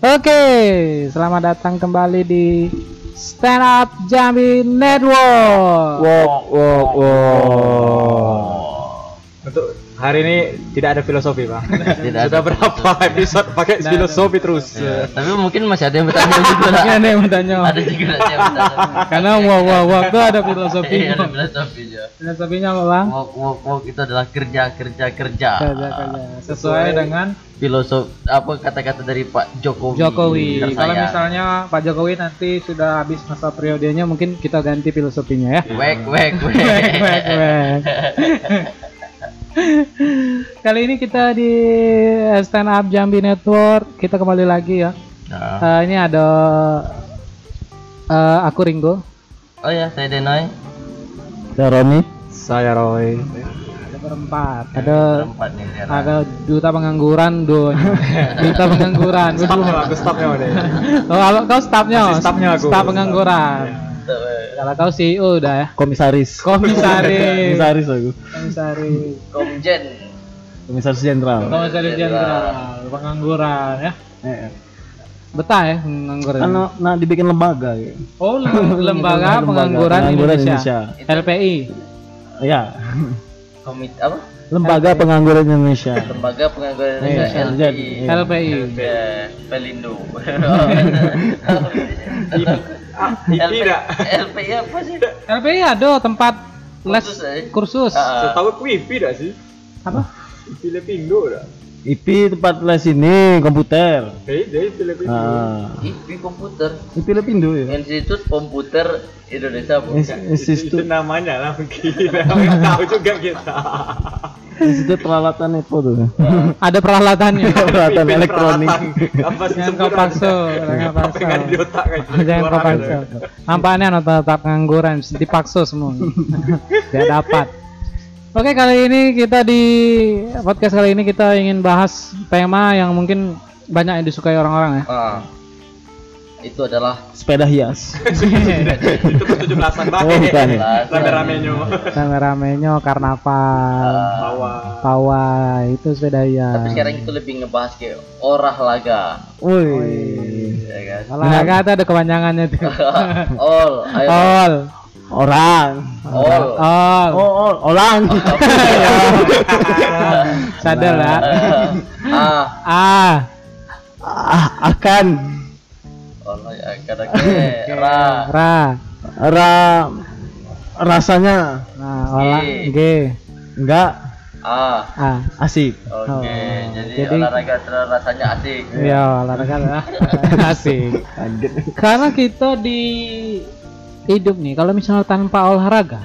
Oke, selamat datang kembali di Stand Up Jambi Network. Walk, walk, walk. Hari ini tidak ada filosofi, Pak. Tidak Sudah ada berapa episode pakai Tidak filosofi terus. Ya, tapi mungkin masih ada yang bertanya juga lah. Ada yang bertanya. Ada juga yang bertanya. Karena wow wow wow itu ada filosofi. Iya, ada filosofinya. Filosofinya apa bang? Walk, walk, walk itu adalah kerja, kerja, kerja. Kerja, kerja. Sesuai dengan Filosof apa kata-kata dari Pak Jokowi. Jokowi. Kalau misalnya Pak Jokowi nanti sudah habis masa periodenya, mungkin kita ganti filosofinya ya. wek, wek, wek. Wek, wek, wek. Kali ini kita di Stand Up Jambi Network. Kita kembali lagi ya. Nah. Eh, ini ada eh, aku Ringo. Oh ya, saya Denoy. Roni. Saya Roy. Ada berempat. Ada Berempat nih. Ada duta pengangguran do. duta pengangguran. Stopnya, aku stopnya deh. Oh, kalau kau staffnya, Masih staffnya aku. staff pengangguran. Tuh, eh. Kalau kau CEO udah ya. Komisaris. Komisaris. Komisaris aku. Komisaris. Komjen. Komisaris jenderal. Komisaris jenderal pengangguran ya. Betah ya pengangguran. Kan nah dibikin lembaga ya. Oh, lem- lembaga pengangguran Indonesia. LPI. Ya. Komit apa? Lembaga Pengangguran Indonesia. Lembaga Pengangguran Iya, Indonesia. LPI. LPI. Eh, Pelindo. Dah. LPI apa sih? LPI ada tempat les Kursus, eh? kursus. Ah, Tahu aku IP dah sih. Apa? Filipindo dah. IP tempat les ini komputer. Jadi Filipindo. Ah, IP komputer. IP Lepindo ya. Institut Komputer Indonesia bu. Ins- Itu Institut namanya lah mungkin. Tahu juga kita. Institut peralatan itu tuh. Ada peralatannya. peralatan elektronik. Apa sih Jangan kau paksa, jangan Apa paksa. yang kan? Jangan kau paksa. Nampaknya nota tetap pengangguran dipaksa semua. Tidak dapat. Oke kali ini kita di podcast kali ini kita ingin bahas tema yang mungkin banyak yang disukai orang-orang ya. Ah. Itu adalah Sepeda hias. Itu tujuh belasan Oh, bukan ya? Rame-ramenya. Rame-ramenya karnaval, Bawa. pawai, itu sepeda ya. tapi sekarang itu lebih ngebahas ke olahraga. Woi. Ya kan? Olahraga itu ada kepanjangannya tuh. All, ayo. All, Orang. All. all. Oh, oh, orang. Sadar ya. Ah, Ah, ah, akan Allah ya kadang-kadang ra. ra. ra rasanya Nah, olah G. G. enggak Ah, Ah, asik. oke. Oh, Jadi, jadi- olahraga rasanya asik. iya olahraga lah. Asik. Karena kita di hidup nih, kalau misalnya tanpa olahraga,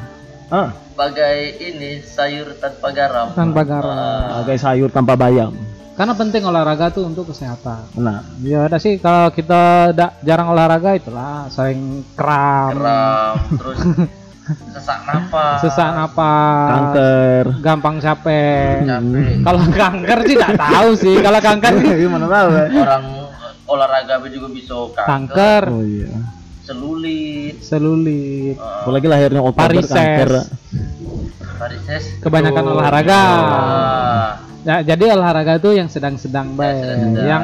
Ah, Bagai ini sayur tanpa garam. tanpa garam. Ah, pakai sayur tanpa bayam. Karena penting olahraga tuh untuk kesehatan. Nah, Ya ada sih kalau kita da- jarang olahraga itulah sering kram, Garam, terus sesak napas. sesak napas, kanker. gampang capek. capek. Kalau kanker sih nggak tahu sih. Kalau kanker sih Gimana tahu ya? Orang olahraga juga bisa kanker, kanker, Oh iya. Selulit, selulit, eh, Apalagi lahirnya Varises. kanker. kebanyakan Oh, olahraga. Ah, Ya, jadi olahraga tuh yang sedang-sedang baik. sedang-sedang. Yang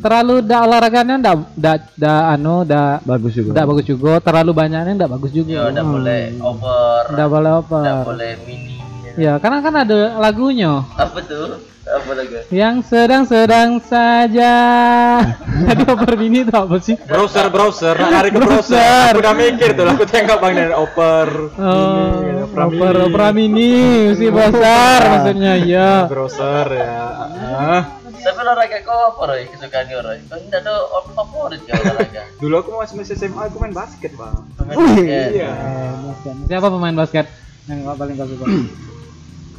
terlalu da olahraganya ndak ndak da anu da Bagus juga. ndak bagus juga, terlalu banyaknya ndak bagus juga. ya udah boleh over, Ndak boleh apa. udah boleh mini. Ya, karena kan ada lagunya. Apa tuh? Apa lagi? Yang sedang-sedang saja. Tadi oper mini itu apa sih? Browser, browser, lari ke Browser. browser. Aku udah mikir tuh, aku tengok bang dari oper. Oh, Ini, Opera oper Mini. opera mini, mesti besar maksudnya ya. Browser ya. Ah. Tapi olahraga kau apa Roy? Kesukaan kau Roy? Kau tidak ada orang favorit kau olahraga? Dulu aku masih masih SMA, aku main basket bang. Pemain basket. Iya. Basket. Siapa pemain basket yang kau paling kau suka?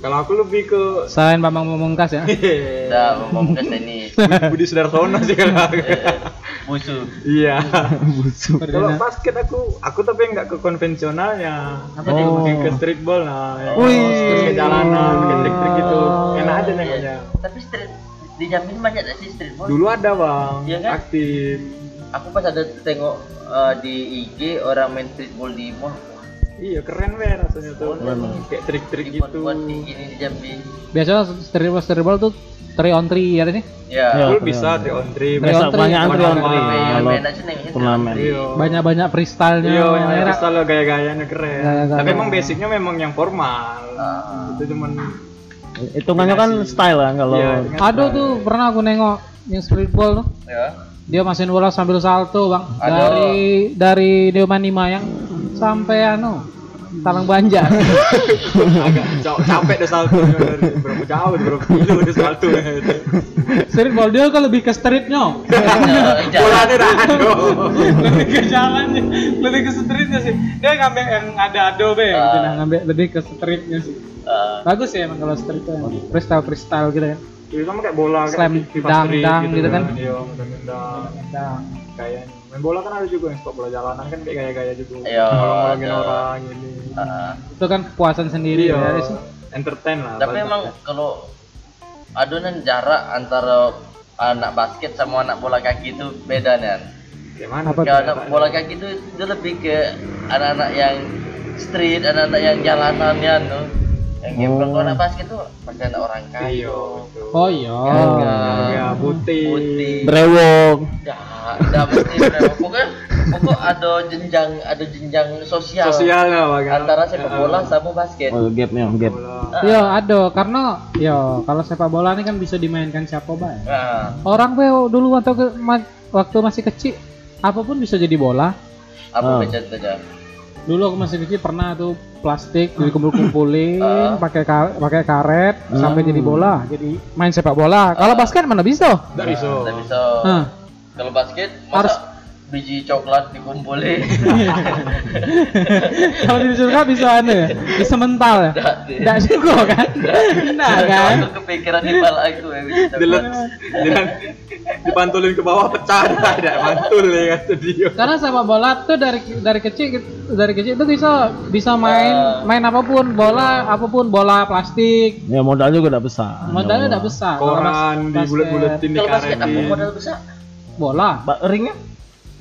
Kalau aku lebih ke Selain Bambang Pamungkas ya. Udah ngomong ke sini. Budi Sudarsono sih kalau aku. Musuh. Iya. Busuk. Kalau basket aku, aku tapi nggak ke konvensionalnya. Apa Jadi tuh? mungkin ke streetball nah. ya. Wih. Terus ke jalanan, ke trik-trik gitu. Enak aja nengoknya. Tapi street di Jambi banyak sih streetball? Dulu ada bang, Iya kan? aktif. Aku pas ada tengok eh, di IG orang main streetball di mall. Iya keren weh rasanya tuh. Keren. Kayak trik-trik gitu. buat di Jambi. Biasanya streetball streetball tuh 3 on 3 ya ini. Ya. Iya. Full bisa 3 on 3. Three Biasa on three, banyak Yang aja nih, itu turnamen. Iya. Banyak-banyak freestyle-nya. Iya, yang ya. freestyle gaya-gayanya keren. Tapi emang basicnya memang yang formal. Ah. Itu cuman Hitungannya kan style kan kalau Iya, Aduh tuh pernah aku nengok yang streetball tuh. Ya. Dia masukin bola sambil salto, Bang. Aduh. Dari dari Deomani Mayang sampai anu Talang Banjar. agak ca- capek deh salto berapa jauh berapa kilo deh salto streetball dia kan lebih ke streetnya. bolanya dah aduh lebih ke jalannya, lebih ke streetnya sih. Dia ngambil yang ada adobe, gitu, nah, ngambil lebih ke streetnya sih. Ah. Bagus ya emang kalau street tuh, freestyle freestyle gitu kan. itu sama kayak bola Slam dang, Street dang gitu kan. iya dang Nah, kayak main bola kan ada juga yang sepak bola jalanan kan kayak gaya-gaya juga Iya, ngolong-ngolongin orang ini Ah. itu kan kepuasan sendiri iya ya. sih. entertain lah Tapi banyak. emang kalau adonan jarak antara anak basket sama anak bola kaki itu beda nih. kayak mana Apa Kalau anak bola kaki itu itu lebih ke anak-anak yang street, anak-anak yang jalanan ya tuh. Yang game anak basket tuh pada anak orang iya kaya. betul. Oh iya. Ya putih putih. brewok. Ya, dah mesti berapa? Pokoknya pokok ada jenjang ada jenjang sosial, sosial lah antara sepak bola sama basket. Oh, gapnya, gap. bola Iya, ada karena ya kalau sepak bola ini kan bisa dimainkan siapa baik. Nah, Orang tuh dulu waktu waktu masih kecil apa pun bisa jadi bola. apa Ah. beda saja? Dulu aku masih kecil pernah tuh plastik dikumpul-kumpulin Ah. pakai ka- pakai karet Hmm. sampai jadi bola. Jadi main sepak bola. Kalau basket mana bisa? nggak bisa. Hah. Kalau basket Harus- biji coklat dikumpulin. Kalau disuruh bisa anu ya, bisa mental ya. Enggak juga kan? Enggak kan? Kepikiran di kepala aku ya dilet, dipantulin ke bawah pecah ada mantul ya dia Karena sepak bola tuh dari dari kecil dari kecil itu bisa bisa main Ah. main apa pun bola apa pun bola plastik Ya modal juga udah besar. modalnya udah besar koran di Kalau basket karet apa di modal besar? bola Ba ringnya?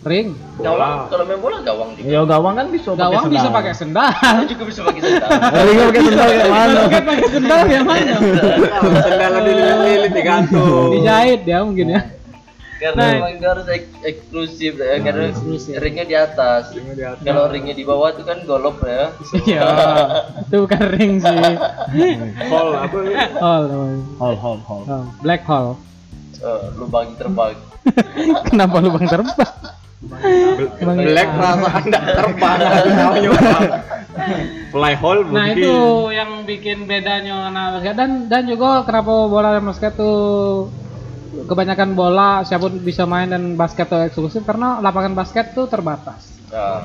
Ring Gawang. Kalau main bola gawang juga. Ya gawang kan bisa pakai gawang bisa sendal. pakai sendal juga bisa pakai sendal. Ya, ringnya pakai sendal kayak mana? basket pakai sendal ya mana sendal dililit-lilit digantung dijahit ya mungkin ya Karena Nah. emang itu harus ek- eksklusif ya. Karena eksklusif. ringnya di atas. Ringnya di atas. Kalau ringnya di bawah itu kan golop ya. iya itu bukan ring sih hall apa. Hall, hall, hall. Oh, black hole Eh, lubang terbang. kenapa lubang terbang Bang, black ya. rasa anda terbang fly hall Nah mungkin itu yang bikin bedanya anak basket dan dan juga kenapa bola dan basket tuh kebanyakan bola siapa pun bisa main dan basket tuh eksklusif karena lapangan basket tuh terbatas. Ya.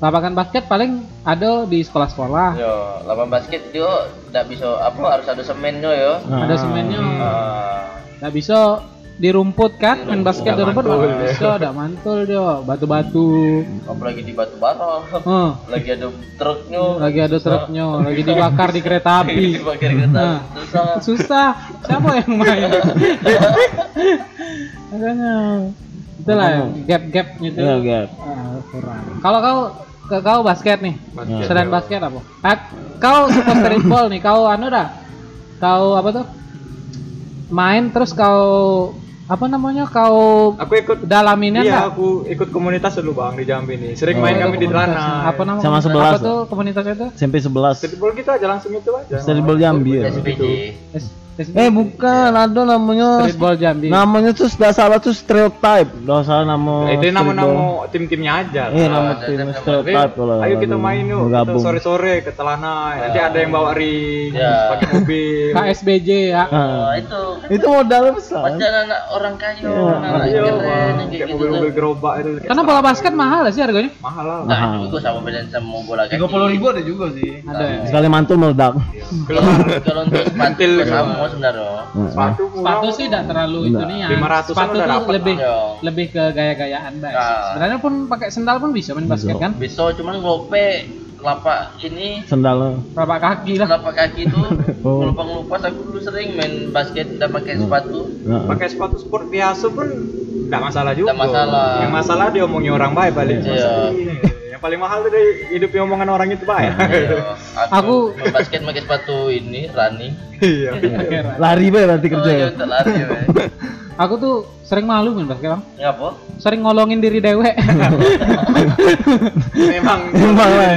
Lapangan basket paling ada di sekolah-sekolah, Yo, lapangan basket itu tidak bisa apa harus ada semennya ya. ada semennya, Ah. nggak bisa di rumput kan, main basket di rumput? mantul, nggak bisa, ada mantul dia, batu-batu, apalagi di batu bara. Heh, lagi ada truknya. lagi ada truknya, lagi dibakar di kereta api. Kereta. Nah. Susah. susah. Siapa yang main? Makanya itulah ya, gap-gap gitu. Ya, gap. Ah, kurang. Kalau kau kau basket nih? Basket, selain ya. basket apa? Ah, kau suka streetball nih. Kau anu dah? Kau apa tuh? Main terus kau apa namanya kau aku ikut dalaminnya iya aku ikut komunitas dulu bang di Jambi nih sering Oh. main kami di. Trana apa namanya Sama apa sebelas, tuh komunitasnya itu SMP 11. streetball kita aja langsung itu aja Streetball Jambi ya. SPJ. Eh bukan, ada namanya streetball Jambi namanya tuh sudah salah tuh stereotype. Udah salah nama. itu nama streetball. nama tim-timnya aja Iya nama ada tim stereotype kalau. ayo kita main yuk Gabung. kita sore-sore ke Telana nanti ada yang bawa ring Ya. pakai mobil KSBJ ya Oh, itu Itu modalnya besar. macam anak orang kaya, Iya. anak iya keren kayak gitu. mobil-mobil gerobak itu karena bola basket mahal sih harganya mahal lah Nah, juga sama beda sama bola kaki. ribu ada juga sih. ada ya Sekali mantul meledak. Kalau kalau untuk sepatu Mantil gitu. sama sebenarnya. sepatu murah sepatu sih tidak terlalu itu Enggak. nih ya 500-an sepatu udah tuh lebih lah. lebih ke gaya-gayaan baik Nah. sebenarnya pun pakai sendal pun bisa main basket kan Bisa cuman gope telapak ini Sendalnya. telapak kaki lah telapak kaki itu Oh. kalau pengelupas aku dulu sering main basket tidak pakai sepatu. Heeh. pakai sepatu sport biasa pun tidak masalah juga Nggak masalah. yang masalah dia omongin orang baik balik Iya. Yang Yang paling mahal tuh dari hidupnya omongan orang itu pak ya. Iya. Aku- main basket pakai sepatu ini running Iya. Lari be berarti kerja oh, ya. iya, untuk lari ya Aku tuh sering malu main basket bang. ngapa Sering ngolongin diri dewek. Memang. Memang lah.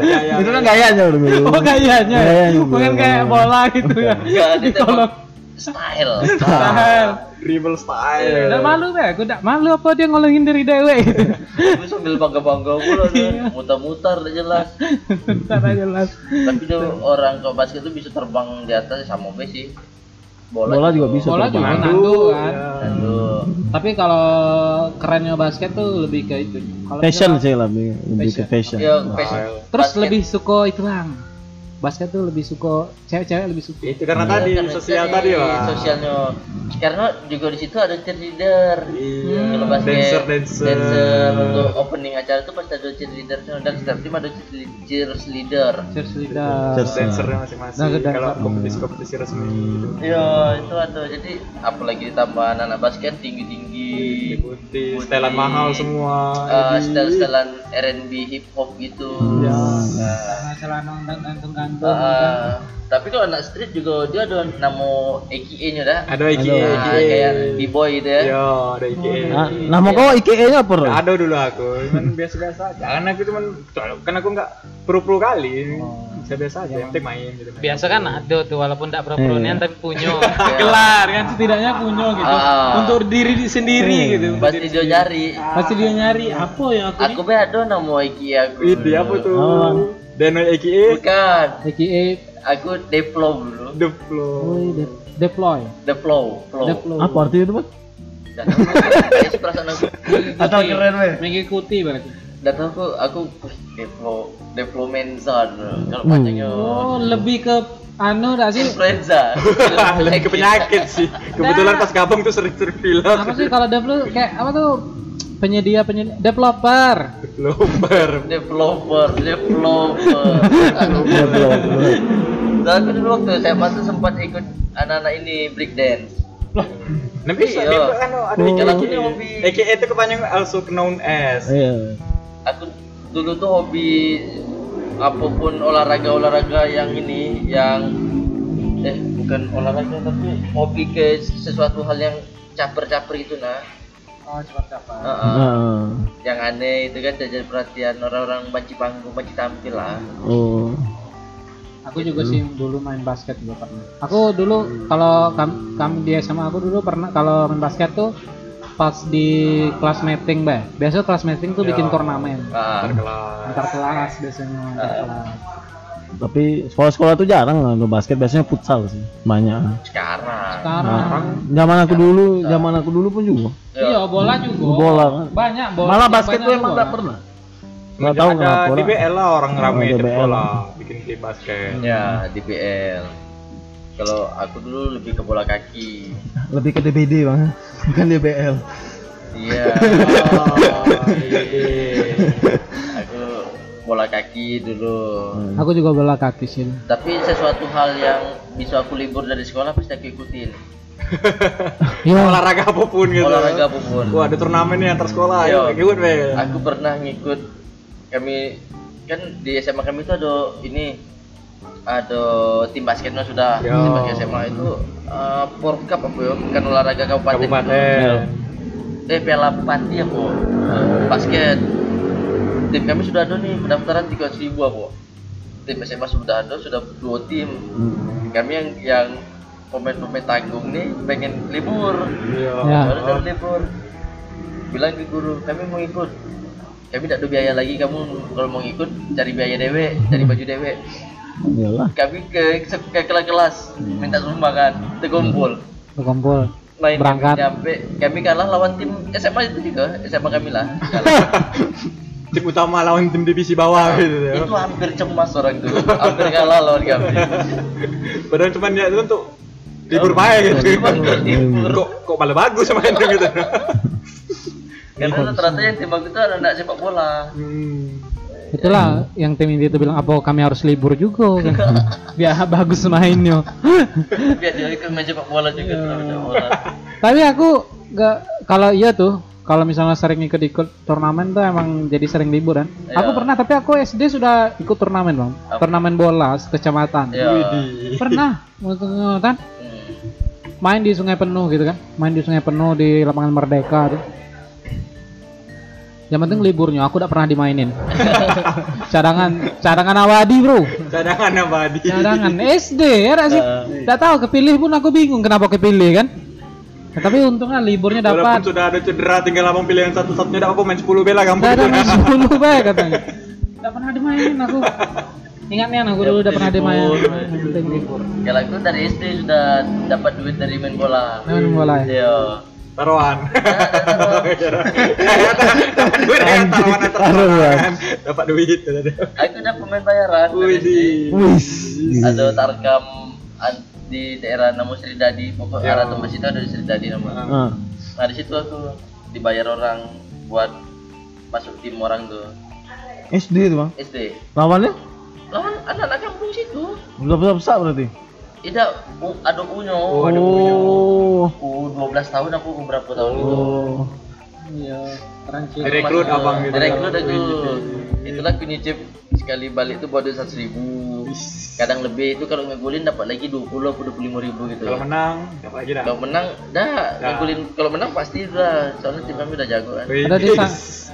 Iya, iya. Itu kan gayanya udah dulu. oh gayanya. Juga. kayak bola gitu ya. itu Dikolong. Style Style. dribble style. Nggak malu be, aku nggak malu apa dia ngolongin diri dewek gitu. Aku sambil bangga-bangga pula tuh, mutar-mutar udah jelas. Ntar aja jelas. Tapi tuh orang ke basket tuh bisa terbang di atas sama be sih. Bola, Bola juga bisa Bola juga nandu kan. ya. Nandu. Tapi kalau kerennya basket tuh lebih ke itu. Kalau Fashion misalnya- sih lebih lebih ke fashion. Ya, fashion. Terus Basket. lebih suka itu lang. Basket tuh lebih suka cewek-cewek lebih suka. Itu karena Iya, tadi karena sosial tadi, tadi lah. Sosialnya. Karena juga di situ ada cheerleader. Iya. Kalau basket, Dancer dancer. dancer untuk opening acara tuh pasti ada cheerleader dan setiap tim ada cheerleader. Cheerleader. Cheers. dancernya masing-masing. Nah, Kalau kompetisi-kompetisi resmi. gitu. Iya, itu ada. Jadi apalagi ditambah anak basket tinggi-tinggi. Putih, Putih. setelan mahal semua. eh, Jadi, style-stylean R&B hip hop gitu. Ya. Nah, Celana gantung-gantung. eh, tapi kalau anak street juga dia ada nama AKA-nya dah. Ada IKE. Nah, kayak B-boy gitu ya. Yo, ada IKE. Nah, nama kau IKE-nya apa? Bro? Ada dulu aku, cuman biasa-biasa aja. Karena aku cuman, kan aku nggak pro-pro kali, biasa-biasa aja. Yang penting main gitu. main. Biasa kan ada tuh walaupun tak pro-pronian Iya. tapi punya gelar kan setidaknya punya gitu Ah. untuk diri sendiri gitu. Pasti dia nyari. Pasti dia nyari apa ya aku, Aku be ada nama IKE aku. Ini apa tuh? Dano IKE, Bukan. AKA Aku Deplo dulu. Deploy. The Flow, Flow. Deploy. Apa artinya itu, sih perasaan aku. Atau keren, weh. Mengikuti berarti. Dan aku aku Deplo, Deplo Menzon. Kalau Hmm. panjangnya Oh, lebih ke anu dah sih. influenza. Lebih ke penyakit sih. Kebetulan pas gabung tuh sering-sering film. Apa sih kalau developer kayak apa tuh? Penyedia penyedia developer. Developer. Developer, developer. Aku Dan aku dulu waktu SMA tuh sempat ikut anak-anak ini break dance. Nah bisa, Iya. kan ada Oh. Kalau aku ini hobi. IKE itu kepanjangan also known as. Iya. Aku dulu tuh hobi apa pun olahraga-olahraga yang ini yang eh bukan olahraga tapi hobi ke sesuatu hal yang caper-caper itu nah. Oh, cepat cepat. Heeh. Nah, yang aneh itu kan jadi perhatian orang-orang banci panggung, banci tampil lah. oh. Aku juga sih dulu main basket juga pernah. Aku dulu kalau kami, kami di SMA aku dulu pernah kalau main basket tuh pas di kelas meeting, Mbak. Biasa kelas meeting tuh bikin Ya. turnamen. Ah, Terkelas. Antar kelas biasanya antar kelas. Tapi sekolah-sekolah tuh jarang lah lo basket, biasanya futsal sih. Banyak. sekarang. Sekarang Zaman aku dulu, zaman aku dulu pun juga. iya bola juga. Bola kan. Banyak bola. Malah yang basket tuh emang nggak pernah. Nggak tahu ada kenapa di lah. Orang Oh, rame di DBL. bola bikin tim basket. Ya, di BL. Kalau aku dulu lebih ke bola kaki. Lebih ke DBD bang, bukan DBL. Iya. Oh, iya. aku bola kaki dulu. Aku juga bola kaki sih. Tapi sesuatu hal yang bisa aku libur dari sekolah pasti aku ikutin. Iya. olahraga apa pun gitu. Olahraga apa pun. Wah, ada turnamen nih antar sekolah. Ayo, ikut, Bel. Aku pernah ngikut kami kan di SMA kami itu ada ini ada tim basketnya sudah Yo. tim basket SMA itu uh, Porcup apa ya bukan olahraga kabupaten, itu. Kabupaten. eh Piala Pati apa basket tim kami sudah ada nih pendaftaran tiga ribu apa tim SMA sudah ada sudah dua tim Hmm. kami yang yang pemain-pemain tanggung nih pengen libur Iya. Ya. baru dari libur bilang ke guru kami mau ikut kami tidak ada biaya lagi kamu kalau mau ikut cari biaya dewe cari baju dewe Iyalah. kami ke ke kelas-kelas minta sumbangan terkumpul Berkumpul. main Berangkat. nyampe kami kalah lawan tim SMA itu juga SMA kami lah. Tim utama lawan tim divisi bawah gitu ya. itu hampir cemas orang tuh hampir kalah lawan kami Padahal cuma dia itu untuk libur baik gitu. Libur. Kok kok malah bagus mainnya gitu. karena rata-rata yang tim aku itu anak sepak bola Hmm. Itulah yang tim inti itu bilang apa kami harus libur juga kan. Biar bagus mainnya. biar dia ikut main sepak bola juga bola Tapi aku nggak kalau iya tuh kalau misalnya sering ikut-ikut turnamen tuh emang jadi sering libur kan. Iya. Aku pernah tapi aku SD sudah ikut turnamen bang, Apa? turnamen bola kecamatan. Ya. Pernah, kan Hmm. main di Sungai Penuh gitu kan, main di Sungai Penuh di lapangan Merdeka tuh. Yang penting liburnya, aku udah pernah dimainin. cadangan, cadangan awadi bro. Cadangan abadi. Cadangan SD ya nggak sih? Nggak tahu kepilih pun aku bingung kenapa kepilih kan. Ya, tapi untungnya liburnya Walaupun dapat. sudah ada cedera tinggal abang pilihan satu-satunya dapat main 10 bela kamu. Ada main 10 baik katanya. Nggak pernah dimainin aku. Ingatnya aku dulu udah pernah dimainin. Yang penting libur. Kalau aku dari SD sudah dapat duit dari main bola. Main bola ya. Iya. Taruhan. Dapat duit ya taruhan antar taruhan. Dapat duit. Aku udah pemain bayaran. Wih. Wis. Ada tarkam di daerah nama Sri Dadi, pokok Ya. arah tempat situ ada di Sri Dadi nama. Ah. Nah di situ aku dibayar orang buat masuk tim orang tuh SD itu bang. SD. Lawannya? Lawan anak-anak kampung situ. Udah besar besar berarti. Tidak, u- ada unyo. Oh, ada Oh. U 12 tahun aku U berapa tahun itu. Oh. Iya, keren sih. Direkrut abang gitu. Direkrut aku. Itulah aku nyicip sekali balik itu buat seratus ribu. Kadang lebih itu kalau ngegulin dapat lagi 20 atau 25 ribu gitu. Kalau menang dapat lagi dah. Kalau menang, dah Dah. ngegulin. Kalau menang pasti dah. Soalnya tim kami udah jago kan. Ada di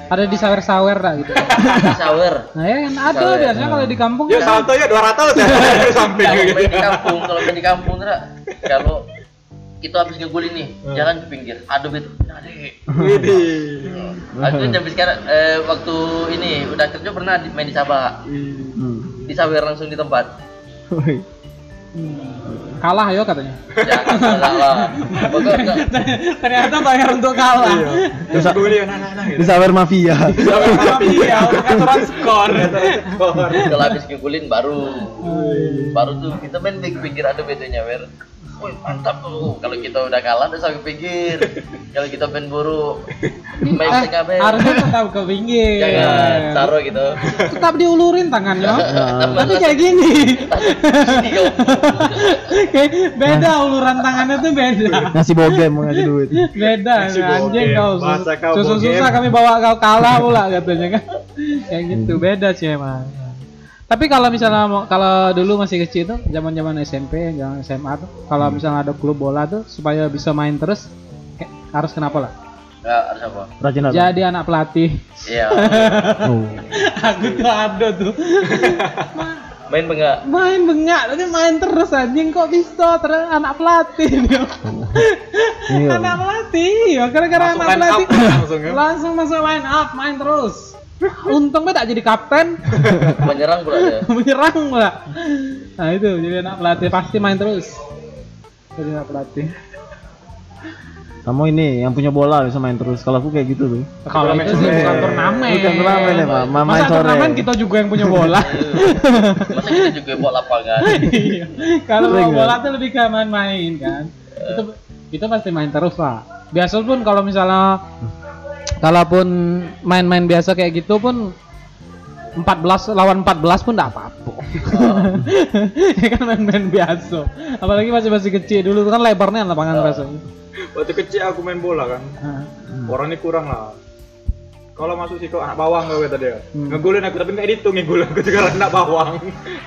ada di sawer-sawer dah gitu. Shower. Nah ya kan ada Sawer. biasanya kalau di kampung Ya kan salto ya 200 ya samping gitu. di kampung, kalau di kampung tuh, kalau kita habis ngegulin nih, Hmm. jangan ke pinggir. Aduh itu, tarik. Widih. Aku sampai sekarang eh, waktu ini udah kerja pernah di- main di Sabah, Hmm. di Sawer langsung di tempat. Kalah yo katanya. Jangan salah lah. Ternyata bayar untuk kalah. Terus aku lihat anak-anak gitu. Di sawer mafia. Iya, aturan skor. Skor. kalau habis ngegulin baru, baru tuh kita main pinggir ada bedanya wer. Woi mantap tuh. Kalau kita udah kalah udah sampai pinggir. Kalau kita main buruk, main Eh, setengah main. harusnya tetap ke pinggir. Jangan taruh gitu. Tetap diulurin tangannya. Tambah Tapi kayak gini. Kayak beda uluran tangannya tuh beda. Ngasih bogem mau ngasih duit. Beda anjing bogem. kau. Bahasa kau Susah bogem. susah kami bawa kau kalah pula katanya kan. Kayak gitu beda sih emang. Tapi kalau misalnya mau kalau dulu masih kecil tuh zaman-zaman SMP, zaman SMA tuh kalau misalnya ada klub bola tuh supaya bisa main terus kayak harus kenapa lah? Enggak, harus apa? Rajin apa? Jadi anak pelatih. Iya. Oh. Aku tuh ada tuh. Main enggak? main bengak tapi main terus anjing kok bisa terus anak pelatih dia. Iya. anak pelatih ya gara-gara Masuk anak pelatih langsung ya. langsung masuk line up main terus untung beda jadi kapten Menyerang pula dia. menyerang pula nah itu jadi anak pelatih pasti main terus jadi anak pelatih Kamu ini yang punya bola bisa main terus. Kalau aku kayak gitu tuh. kalau itu sih bukan turnamen Bukan turnamen ya, Pak. Masa sore. turnamen kita juga yang punya bola Masa kita juga buat lapangan. Iya. Kalau ya? bola tuh lebih ke main-main kan. Itu itu pasti main terus lah. Biasa pun kalau misalnya kalaupun main-main biasa kayak gitu pun 14 lawan 14 pun enggak apa-apa. Ya kan main-main biasa. Apalagi masih masih kecil dulu kan lebarnya lapangan rasanya. Waktu kecil aku main bola kan. Nah, Orang ini kurang lah. Kalau masuk sih kok anak bawang kau kata dia. Hmm. Ngegulin aku tapi nggak dihitung ngegul aku juga anak bawang.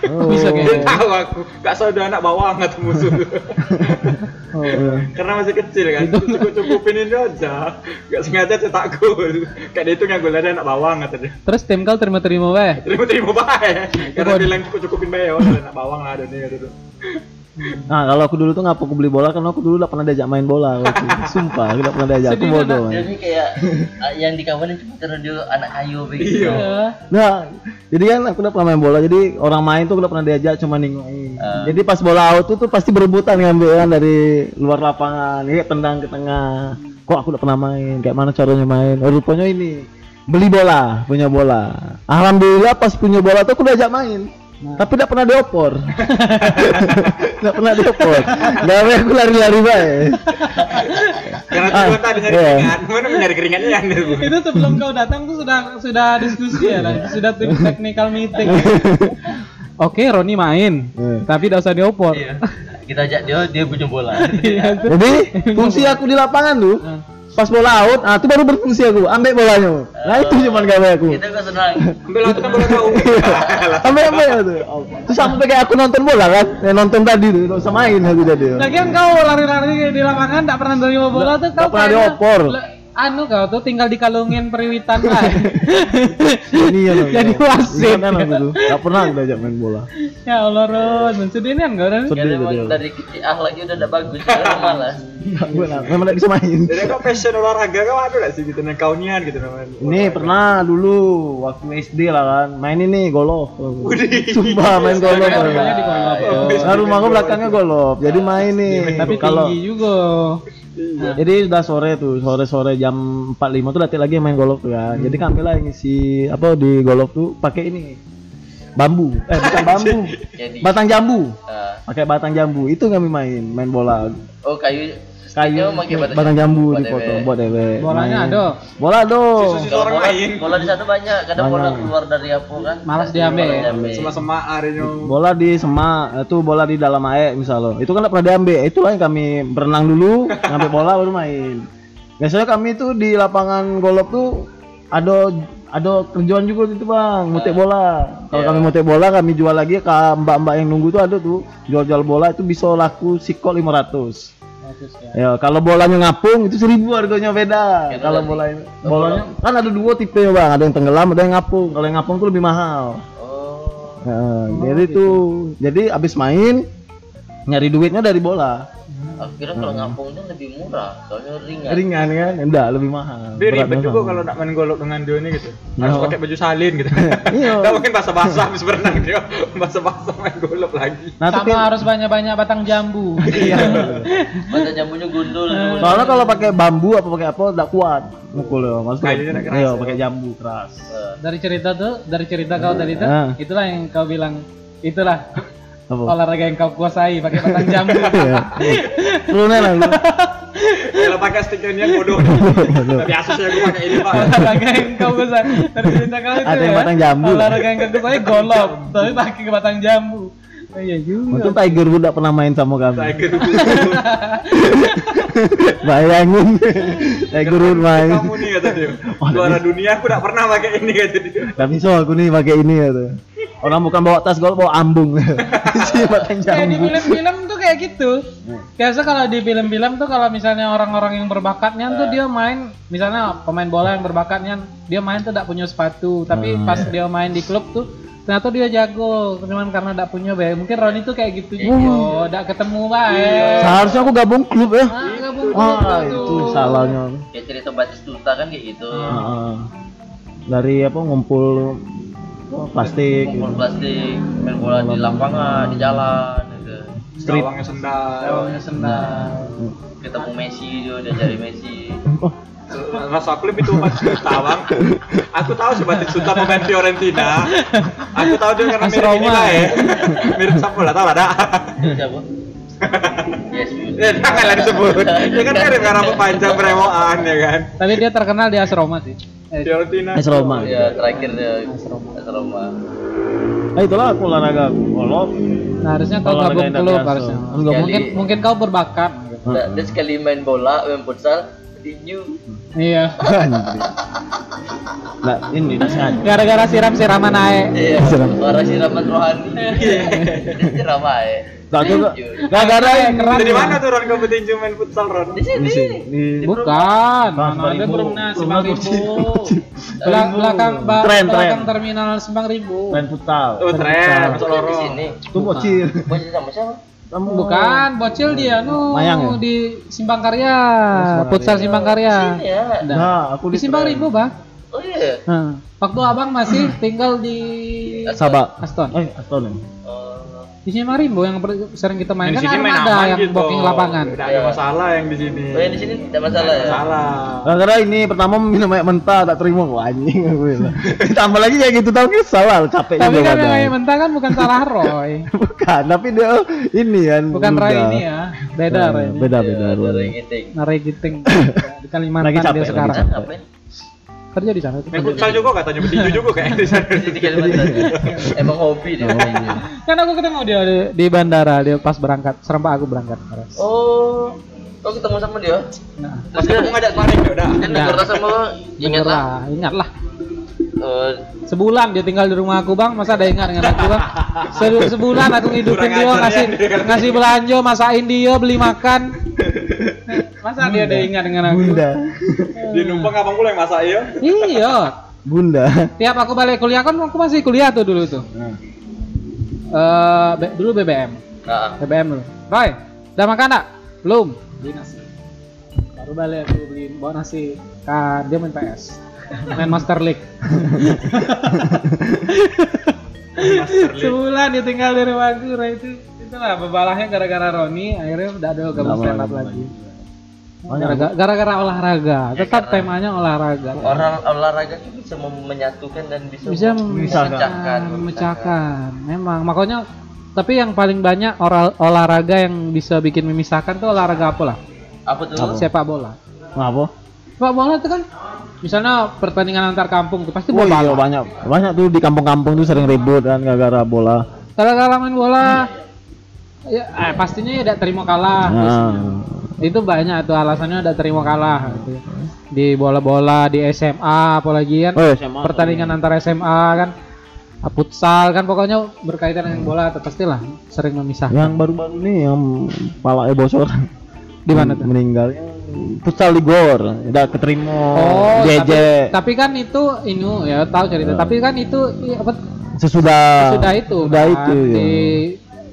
Oh. Bisa Dia kayak tahu aku gak tahu dia anak bawang atau musuh. oh. Karena masih kecil kan. Cukup cukupin itu aja. Gak sengaja cetak gol. Gak dihitung yang ada anak bawang kata dia. Terus tim kau terima-terima weh. Terima terima baik. Karena bilang cukup cukupin baik. Oh, ada anak bawang lah ada nih tuh. Nah, kalau aku dulu tuh ngapa aku beli bola karena aku dulu gak pernah diajak main bola waktu. Sumpah, aku gak pernah diajak. Aku bodoh. Ini kayak ah, yang di kawanan cuma karena dia anak kayu begitu. Iya. Nah, jadi kan aku udah pernah main bola. Jadi orang main tuh udah pernah diajak cuma ningokin. Ah. Jadi pas bola out tuh, tuh pasti berebutan ngambil kan dari luar lapangan. Ini tendang ke tengah. Kok aku udah pernah main? Kayak mana caranya main? Oh, rupanya ini beli bola, punya bola. Alhamdulillah pas punya bola tuh aku diajak main. Tapi tidak pernah diopor. Tidak pernah diopor. Gawe aku lari-lari baik. Karena Ah, tadi nyari iya. keringat. Mana nyari keringatnya yang itu sebelum kau datang tuh sudah sudah diskusi ya lah. sudah tim technical meeting oke Roni main Iya. tapi tidak usah diopor Iya. Kita ajak dia, dia punya bola. Iya. Jadi fungsi aku di lapangan tuh Nah. Pas bola out, ah itu baru berfungsi aku, ambil bolanya. Nah itu cuman gawe aku. Kita gak senang. Ambil lah kan bola tahu. Ambil ambil tuh. Terus sampai kayak aku nonton bola kan, ya, nonton tadi tuh, nggak usah main aku jadi. Lagian kau lari-lari di lapangan tak pernah nerima bola tuh kau pernah. Le- Anu kau tuh tinggal dikalungin periwitan lah. Ini ya loh. Jadi wasit. Kan aku tuh, nggak pernah diajak main bola. ya Allah Ron, sedihnya enggak Ron? Sedih dari kecil akhlaknya udah udah bagus, sekarang malas. Memang nggak bisa main. Jadi kau passion olahraga kau ada gak sih gitu kau nian gitu namanya. Ini pernah dulu waktu SD lah kan, main ini golf. Sumpah main golf. Nah, rumah gua belakangnya golf. Jadi main nih. Tapi kalau tinggi juga. Jadi udah sore tuh, sore-sore jam 45 tuh latih lagi main golf tuh kan. Jadi kami lah ngisi apa di golf tuh pakai ini bambu. Eh bukan bambu. Jadi Batang jambu. ah, Pakai batang jambu. Itu kami main, main bola. oh kayu Kayu batang jambu dipotong dewe. buat dewe. Bolanya ada. Bola ada. Susu Kalau orang bola, main. bola di sana banyak, kadang bola keluar dari apa kan? Malas diambil. Sama-sama harinya. bola di semak itu bola di dalam air misalnya itu kan pernah diambil itulah yang kami berenang dulu ngambil bola baru main biasanya kami tuh di lapangan golf tuh ada ada kerjaan juga gitu bang mutek bola kalau Iya. kami mutek bola kami jual lagi ke mbak-mbak yang nunggu tuh ada tuh jual-jual bola itu bisa laku sikol 500 ya kalau bolanya ngapung itu seribu harganya beda. Gitu kalau bola bolanya kan ada dua tipe ya bang. Ada yang tenggelam ada yang ngapung. Kalau yang ngapung tuh lebih mahal. Oh. Nah, jadi tuh, jadi abis main nyari duitnya dari bola. Aku kira kalau ngampungnya lebih murah, soalnya ringan. Ringan kan? Enggak, lebih mahal. Dia ribet juga sama. kalau nak main golok dengan dia ini gitu. Nah. Harus pakai baju salin gitu. Iya. Gak mungkin basah-basah habis berenang dia. Basah-basah main golok lagi. Nah, Sama tapi harus banyak-banyak batang jambu. iya. Mata jambunya gundul. Soalnya kalau pakai bambu apa pakai apa enggak kuat mukul ya, nggak keras Iya, ya. pakai jambu keras. Eh, dari cerita tuh, dari cerita kau tadi tuh, Ah. itulah yang kau bilang, itulah Apa? olahraga yang kau kuasai pakai batang jambu. Iya. Turunan lah lu. Kalau pakai stiker dia bodoh. Tapi asus ya gue pakai ini pak. olahraga yang kau kuasai dari cerita kau itu Ada yang ya. batang jambu. Olahraga yang kau kuasai golok, tapi pakai batang jambu. Oh, iya juga. Untung Tiger Wood enggak pernah main sama kami. Tiger Bayangin. Tiger Wood main. Kamu nih kata dia. Juara dunia aku gak pernah pakai ini kata dia. Gak bisa aku nih pakai ini ya tuh. Orang bukan bawa tas golf, bawa ambung. Isi batang Kayak di jambu. film-film tuh kayak gitu. Biasa kalau di film-film tuh kalau misalnya orang-orang yang berbakatnya tuh dia main, misalnya pemain bola yang berbakatnya dia main tuh tidak punya sepatu, tapi Hmm. pas dia main di klub tuh ternyata dia jago, cuman karena tidak punya be. Mungkin Roni tuh kayak gitu juga, tidak ketemu bae. Seharusnya aku gabung klub ya. Ah, gabung klub tuh. itu salahnya. Kayak cerita batis duta kan kayak gitu. Heeh. Dari apa ngumpul oh, plastik gitu. plastik, main bola di lapangan, di jalan, gitu. Street. Gawangnya sendal. Gawangnya sendal. Ketemu Messi dia, dia cari Messi. Oh, Rasa klub itu batis Suta bang. Aku tahu sih batis Suta pemain Fiorentina. Aku tahu dia karena Mas mirip ini lah ya. Mirip siapa lah tahu ada. Siapa? Yes. Ya janganlah disebut. Dia kan mirip kan rambut panjang brewokan ya kan. Tapi dia terkenal di AS Roma sih. Eh, Fiorentina. AS Roma. Ya terakhir dia AS Roma. Nah, itulah aku olahraga golf. Nah, harusnya kau gabung klub biasa. harusnya. Enggak, Mungkin mungkin. kau berbakat. Dia, dia sekali main bola, main futsal, tinju. Iya. Nah, ini. Gara-gara siram-siraman naik. Iya, Siram. suara siraman rohani. Dia siram aja. Gak juga. Tinju. Gak gara Keras. Dari mana tuh Ron kamu tinju main futsal Ron? Di sini. di Bukan, mana ada Ribu. Simpang Ribu. Belakang Tren, belakang tren. terminal Simpang Ribu. main futsal. Oh tren, masuk Di lorong. sini. Itu bocil. Bocil sama siapa? Kamu Bukan, bocil dia nu Mayang ya? di Simpang Karya, Simpang futsal Karya. Simpang Karya. Sini ya. Nah, Nah, aku di Simpang. Ribu, Bang. Oh iya. Nah, waktu Abang masih tinggal di Sabak. Aston. Eh, Aston. ya? Oh. Di Simpang Ribu yang sering kita main Di kan sini main ada aman yang gitu. booking lapangan. Tidak ada masalah yang di sini. Oh yang di sini tidak masalah ya. Masalah. Gara-gara ini pertama minum air mentah tak terima Wah, anjing. Tambah lagi kayak gitu tau kan salah capek Tapi kan yang air mentah kan bukan salah Roy. Bukan, tapi dia ini kan Bukan. Roy ini ya. Beda Nah, Roy. ini. Beda Iya, beda. Roy. yang giting. Narai Giting di Kalimantan dia sekarang. Kerja di sana. Main futsal juga katanya bertinju juga kayak di sana. Emang hobi dia. Kan aku ketemu dia di, di bandara dia pas berangkat, serempak aku berangkat. Oh. kau ketemu sama dia Nah, Pas ketemu ngajak sparring ya udah. kan negara sama lo ingat lah, ingat lah. Eh, Sebulan dia tinggal di rumah aku bang, masa ada ingat dengan aku bang? Se- sebulan aku ngidupin Kurang dia, ngasih ya. ngasih belanja, masakin dia, beli makan. Masa dia ada ingat dengan aku? Bunda. Dia numpang abang pula yang masak ya. Iya. Bunda. Tiap aku balik kuliah kan aku masih kuliah tuh dulu tuh. Eh be- dulu BBM. nah BBM dulu. Roy, udah makan enggak? Belum. Beli nasi. Baru balik aku beli bawa nasi. Kan dia main PS. Main Master League. Master League. Sebulan dia tinggal di rumah aku, Roy itu. Itulah bebalahnya gara-gara Roni, akhirnya udah ada gabung stand up lagi. Gara-gara gara-gara olahraga, tetap karena- temanya olahraga. orang olahraga itu bisa menyatukan dan bisa bisa memecahkan memecahkan memang makanya tapi yang paling banyak oral- olahraga yang bisa bikin memisahkan tuh olahraga apa lah apa tuh Apa? sepak bola Ngapa? sepak bola itu kan misalnya pertandingan antar kampung tuh pasti Oh bola. iya banyak. Banyak tuh di kampung-kampung tuh sering ribut kan gara-gara bola. gara-gara main bola. Ya eh, pastinya ya tidak terima kalah. Nah, itu banyak tuh alasannya udah terima kalah. Gitu. di bola-bola di SMA apalagi kan. Oh SMA. pertandingan antar SMA kan. Ah, futsal kan pokoknya berkaitan dengan bola pastilah sering memisahkan. Yang baru-baru nih yang palanya bocor. Di mana tuh Meninggal yang futsal di Gor. Udah keterima Oh, JJ tapi, tapi kan itu ini ya tahu cerita. Ya. Tapi kan itu iya, apa sesudah sudah itu sudah kan, itu ya. di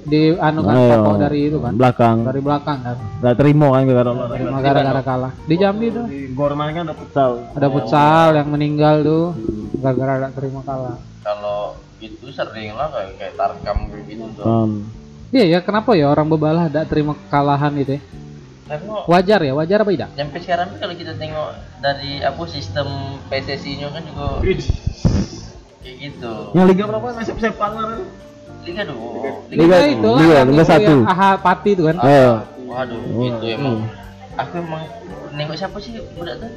di anu kan Ayo, pokok dari itu kan. belakang. Dari belakang kan. Udah terima kan gara-gara gara-gara kalah. Di Jambi tuh di Gor mana kan ada futsal. ada futsal yang meninggal tuh gara-gara gak terima kalah. kalau itu sering lah kayak kayak tarkam kayak gitu tuh Um, Iya ya, kenapa ya orang bebalah tidak terima kekalahan itu ya? Karena Wajar ya, wajar apa tidak? sampai sekarang kalau kita tengok dari apa sistem PSSI nya kan juga kayak gitu. Yang liga berapa? Nasib sepak kan? Liga dua. Liga- itu lah Liga- yang Liga itu satu. Aha Pati itu kan. Eh, waduh Oh, itu emang. Hmm. aku emang nengok siapa sih budak tuh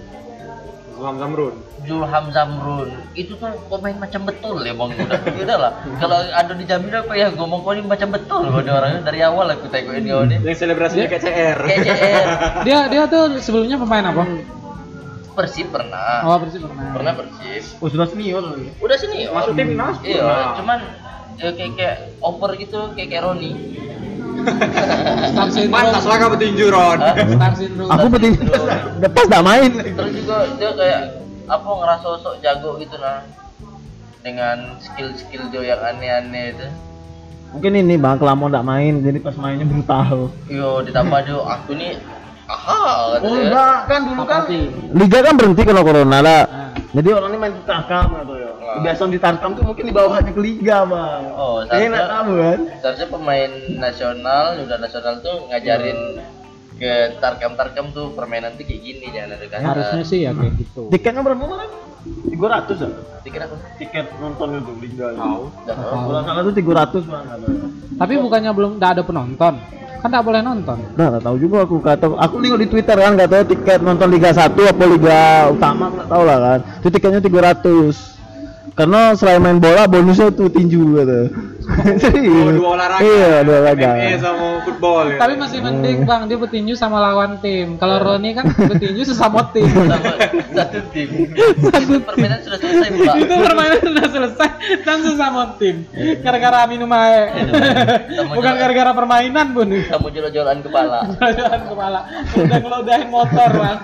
Zulham Zamrun. Julham Zamrun itu tuh pemain macam betul ya bang udah udah lah kalau ada di Jambi apa ya ngomong kau ini macam betul kau orangnya dari awal aku tengokin kau ini Yang selebrasinya kayak CR. kayak CR Dia dia tuh sebelumnya pemain apa? Persib pernah Oh, Persib pernah. pernah Persib oh sudah senior. udah sini Masuk timnas. iya cuman ya, kayak kayak over gitu kayak kayak Roni Star syndrome. Pantas lah kamu tinju Ron. Star syndrome. Aku penting lepas tak main. terus juga dia kayak apa ngerasa sok jago gitu nah dengan skill-skill dia yang aneh-aneh itu Mungkin ini bang Kelamon tak main, jadi pas mainnya brutal. yo ditambah dia aku nih aha Oh enggak, kan dulu kan. Liga kan berhenti kalau corona lah. Nah. Jadi orang ini main di Tarkam atau ya. Wah. Kebiasaan di Tarkam tuh mungkin dibawahannya ke Liga bang. Oh, nggak seharusnya- tahu kan? seharusnya pemain nasional udah nasional tuh ngajarin ke tarkam-tarkam tuh permainan tuh kayak gini jangan ada kasar Harusnya sih ya kayak gitu. Tiketnya berapa bang? Tiga ratus ya? Pikir aku Tiket nonton itu Liga. Tahu. Kalau salah tuh tiga ratus bang. Tapi bukannya belum tidak ada penonton. Kan tidak boleh nonton. Nah, nggak tahu juga aku kata aku lihat di Twitter kan nggak tahu tiket nonton Liga 1 apa Liga Utama nggak tahu lah kan. Itu tiketnya 300. Karena selain main bola bonusnya tuh tinju gitu. Serius. Oh, dua olahraga. Iya, dua olahraga. MMA sama football. ya. Tapi masih mending bang dia petinju sama lawan tim. Kalau Roni kan petinju sesama tim. sama satu tim itu permainan sudah selesai mbak itu permainan sudah selesai dan sesama tim. Gara-gara minum air. Bukan gara-gara permainan bun. kamu jual-jualan kepala Jalan kepala. Udah ngeludahin motor bang.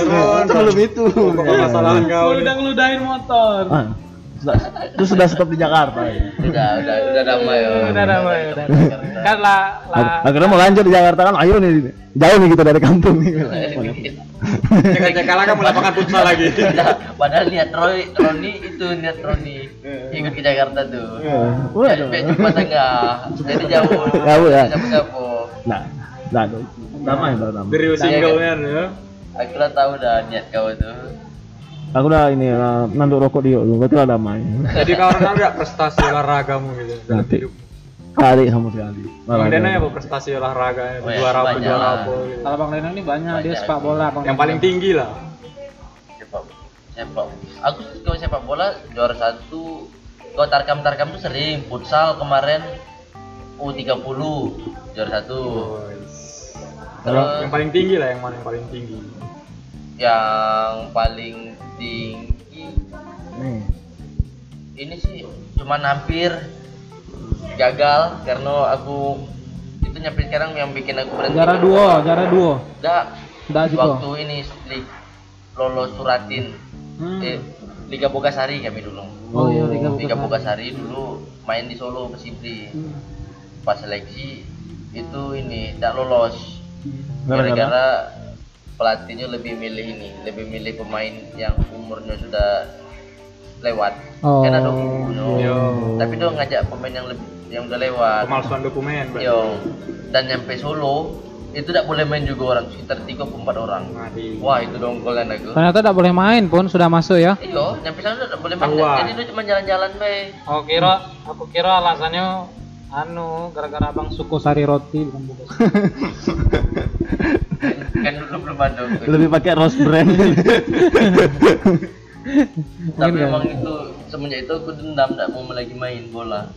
Ron. Sebelum itu. Kok permasalahan kau? Udah ngeludahin motor. Sudah, itu sudah stop di Jakarta. Ya. udah udah udah damai ya Udah damai, udah. Kan lah lah. Akhirnya mau lanjut di Jakarta kan, ayo nih jauh nih kita dari kampung nih. Cek kalah kamu lapangan futsal lagi. Padahal niat Roy, Roni itu niat Roni ikut ke Jakarta tuh. Iya. Biar jumpa tengah, jadi jauh. Jauh ya? Siapa-siapa. Nah, nah, damai baru damai. Dari singlenya ya. Lah tahu dah niat kau tuh. Aku udah ini uh, nanduk rokok dia dulu, betul lah damai. Jadi kau orang ada prestasi olahragamu gitu Nanti. Kali sama sekali. Bang Dena ya apa prestasi olahraganya? Oh, ya, Juara apa, juara apa gitu. Kalau Bang Leno ini banyak dia sepak bola Bang Yang paling tinggi lah. Sepak sepak. Aku kalau sepak bola juara satu. Kalau tarkam tarkam tuh sering. Futsal kemarin U30 juara satu. Terus Yang paling tinggi lah yang mana yang paling tinggi? yang paling tinggi Nih. ini sih cuman hampir gagal karena aku itu nyampe sekarang yang bikin aku berhenti Jara duo, jara duo. enggak Enggak juga. waktu ini li- lolos suratin Hmm. eh, Liga Bogasari kami dulu Oh iya, Liga Liga Bogasari. Dulu main di Solo Persibri Hmm. pas seleksi itu ini tidak lolos Gara-gara? Pelatihnya lebih milih ini lebih milih pemain yang umurnya sudah lewat Oh. kan ada umurnya Yo. tapi dia ngajak pemain yang lebih yang udah lewat Pemalsuan dokumen berarti. yo dan nyampe Solo itu tidak boleh main juga orang sekitar tiga empat orang Mati. wah itu dongkol kan aku Ternyata tidak boleh main pun sudah masuk ya. iyo nyampe sana tidak boleh main Tahuan. jadi dia cuma jalan-jalan be Oh kira, aku kira alasannya anu gara-gara abang suku sari roti bukan bukan. kan dulu belum ada Lebih pakai rose brand. tapi Mungkin memang itu semenjak itu aku dendam tidak mau lagi main bola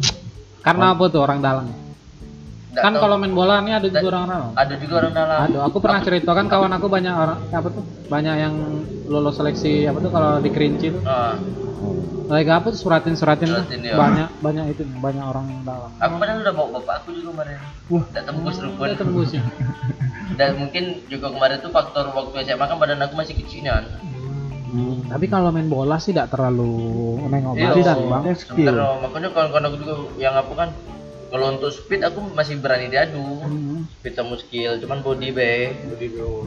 Karena apa tuh orang dalam? Nggak kan tahu. kalau main bola ini ada juga orang dalam. ada juga orang dalam Aduh, aku pernah cerita kan kawan aku banyak orang apa tuh? Banyak yang lolos seleksi apa tuh kalau di Kerinci tuh. Ah, Lagi apa tuh suratin suratin tuh. Suratin, ya. Banyak banyak itu banyak orang dalam. aku padahal udah bawa bapak aku juga kemarin Wah. tidak tembus rupun Udah tembus ya. dan mungkin juga kemarin tuh faktor waktu SMA kan badan aku masih kecilan Hmm. Tapi kalau main bola sih tidak terlalu nengok Iya, badan bang. skill. Sementara makanya kawan-kawan aku juga yang apa kan kalau untuk speed aku masih berani diadu Hmm. speed sama skill cuman body be Jadi bro.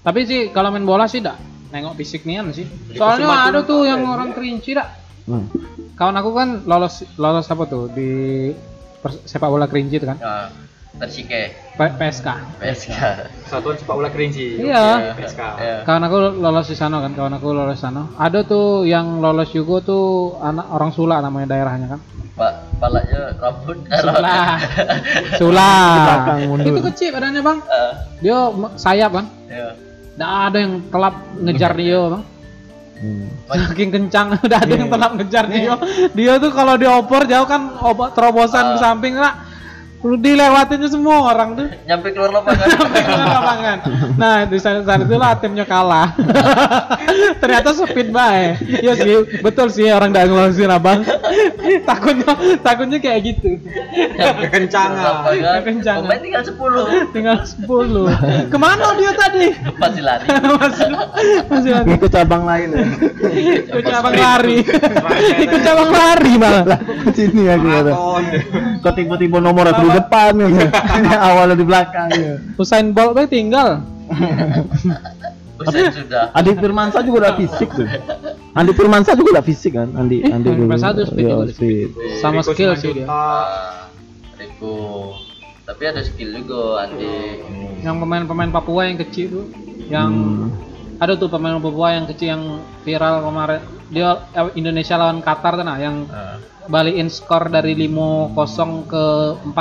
Tapi sih kalau main bola sih tidak nengok fisik nian sih. Soalnya ada tuh yang ya? orang Kerinci dak. Hmm. Kawan aku kan lolos lolos apa tuh di sepak bola Kerinci itu kan. nah tersike P- PSK. PSK Satuan sepak bola kerinci. Iya. PSK. ya. Kawan aku lolos di sana kan, kawan aku lolos di sana. Ada tuh yang lolos juga tuh anak orang Sula namanya daerahnya kan. pak palanya rambut Sula. Sula. Itu kecil badannya bang. Ah, Dia sayap bang. ya. Nggak ada yang telap ngejar dia bang. Hmm. Saking kencang udah ada yang telap ngejar dia. Dia tuh kalau dioper jauh kan obat terobosan ke samping lah. Dilewatinnya semua orang tuh. nyampe keluar lapangan Sampai ke lapangan. Nah, di saat, saat itulah timnya kalah. Ternyata speed bae. Iya sih, betul sih orang dak ngeluarin abang. takutnya takutnya kayak gitu. nyampe Kekencangan. lapangan Kekencangan. pemain tinggal 10 Tinggal 10. Ke mana dia tadi? masih lari masih masih ada. Ngikut cabang lain ya. ikut cabang lari. ikut cabang lari malah. Ke sini aku kata. Maraton. Kok tiba-tiba nomor aku depan ya. Awalnya di belakang ya. Usain Bolt bae tinggal. Usain sudah Adi Firmansyah juga udah fisik tuh. Andi Firmansyah juga udah fisik kan? Andi Eh, Andi Andi Firmansyah tuh speed juga. speed. Sama Rico skill 9 sih dia. Rico tapi ada skill juga Andi Yang pemain-pemain Papua yang kecil tuh, yang Hmm. ada tuh pemain Papua yang kecil yang viral kemarin. Dia eh, Indonesia lawan Qatar tuh nah yang Ah. Balikin skor dari 5-0 ke 4-5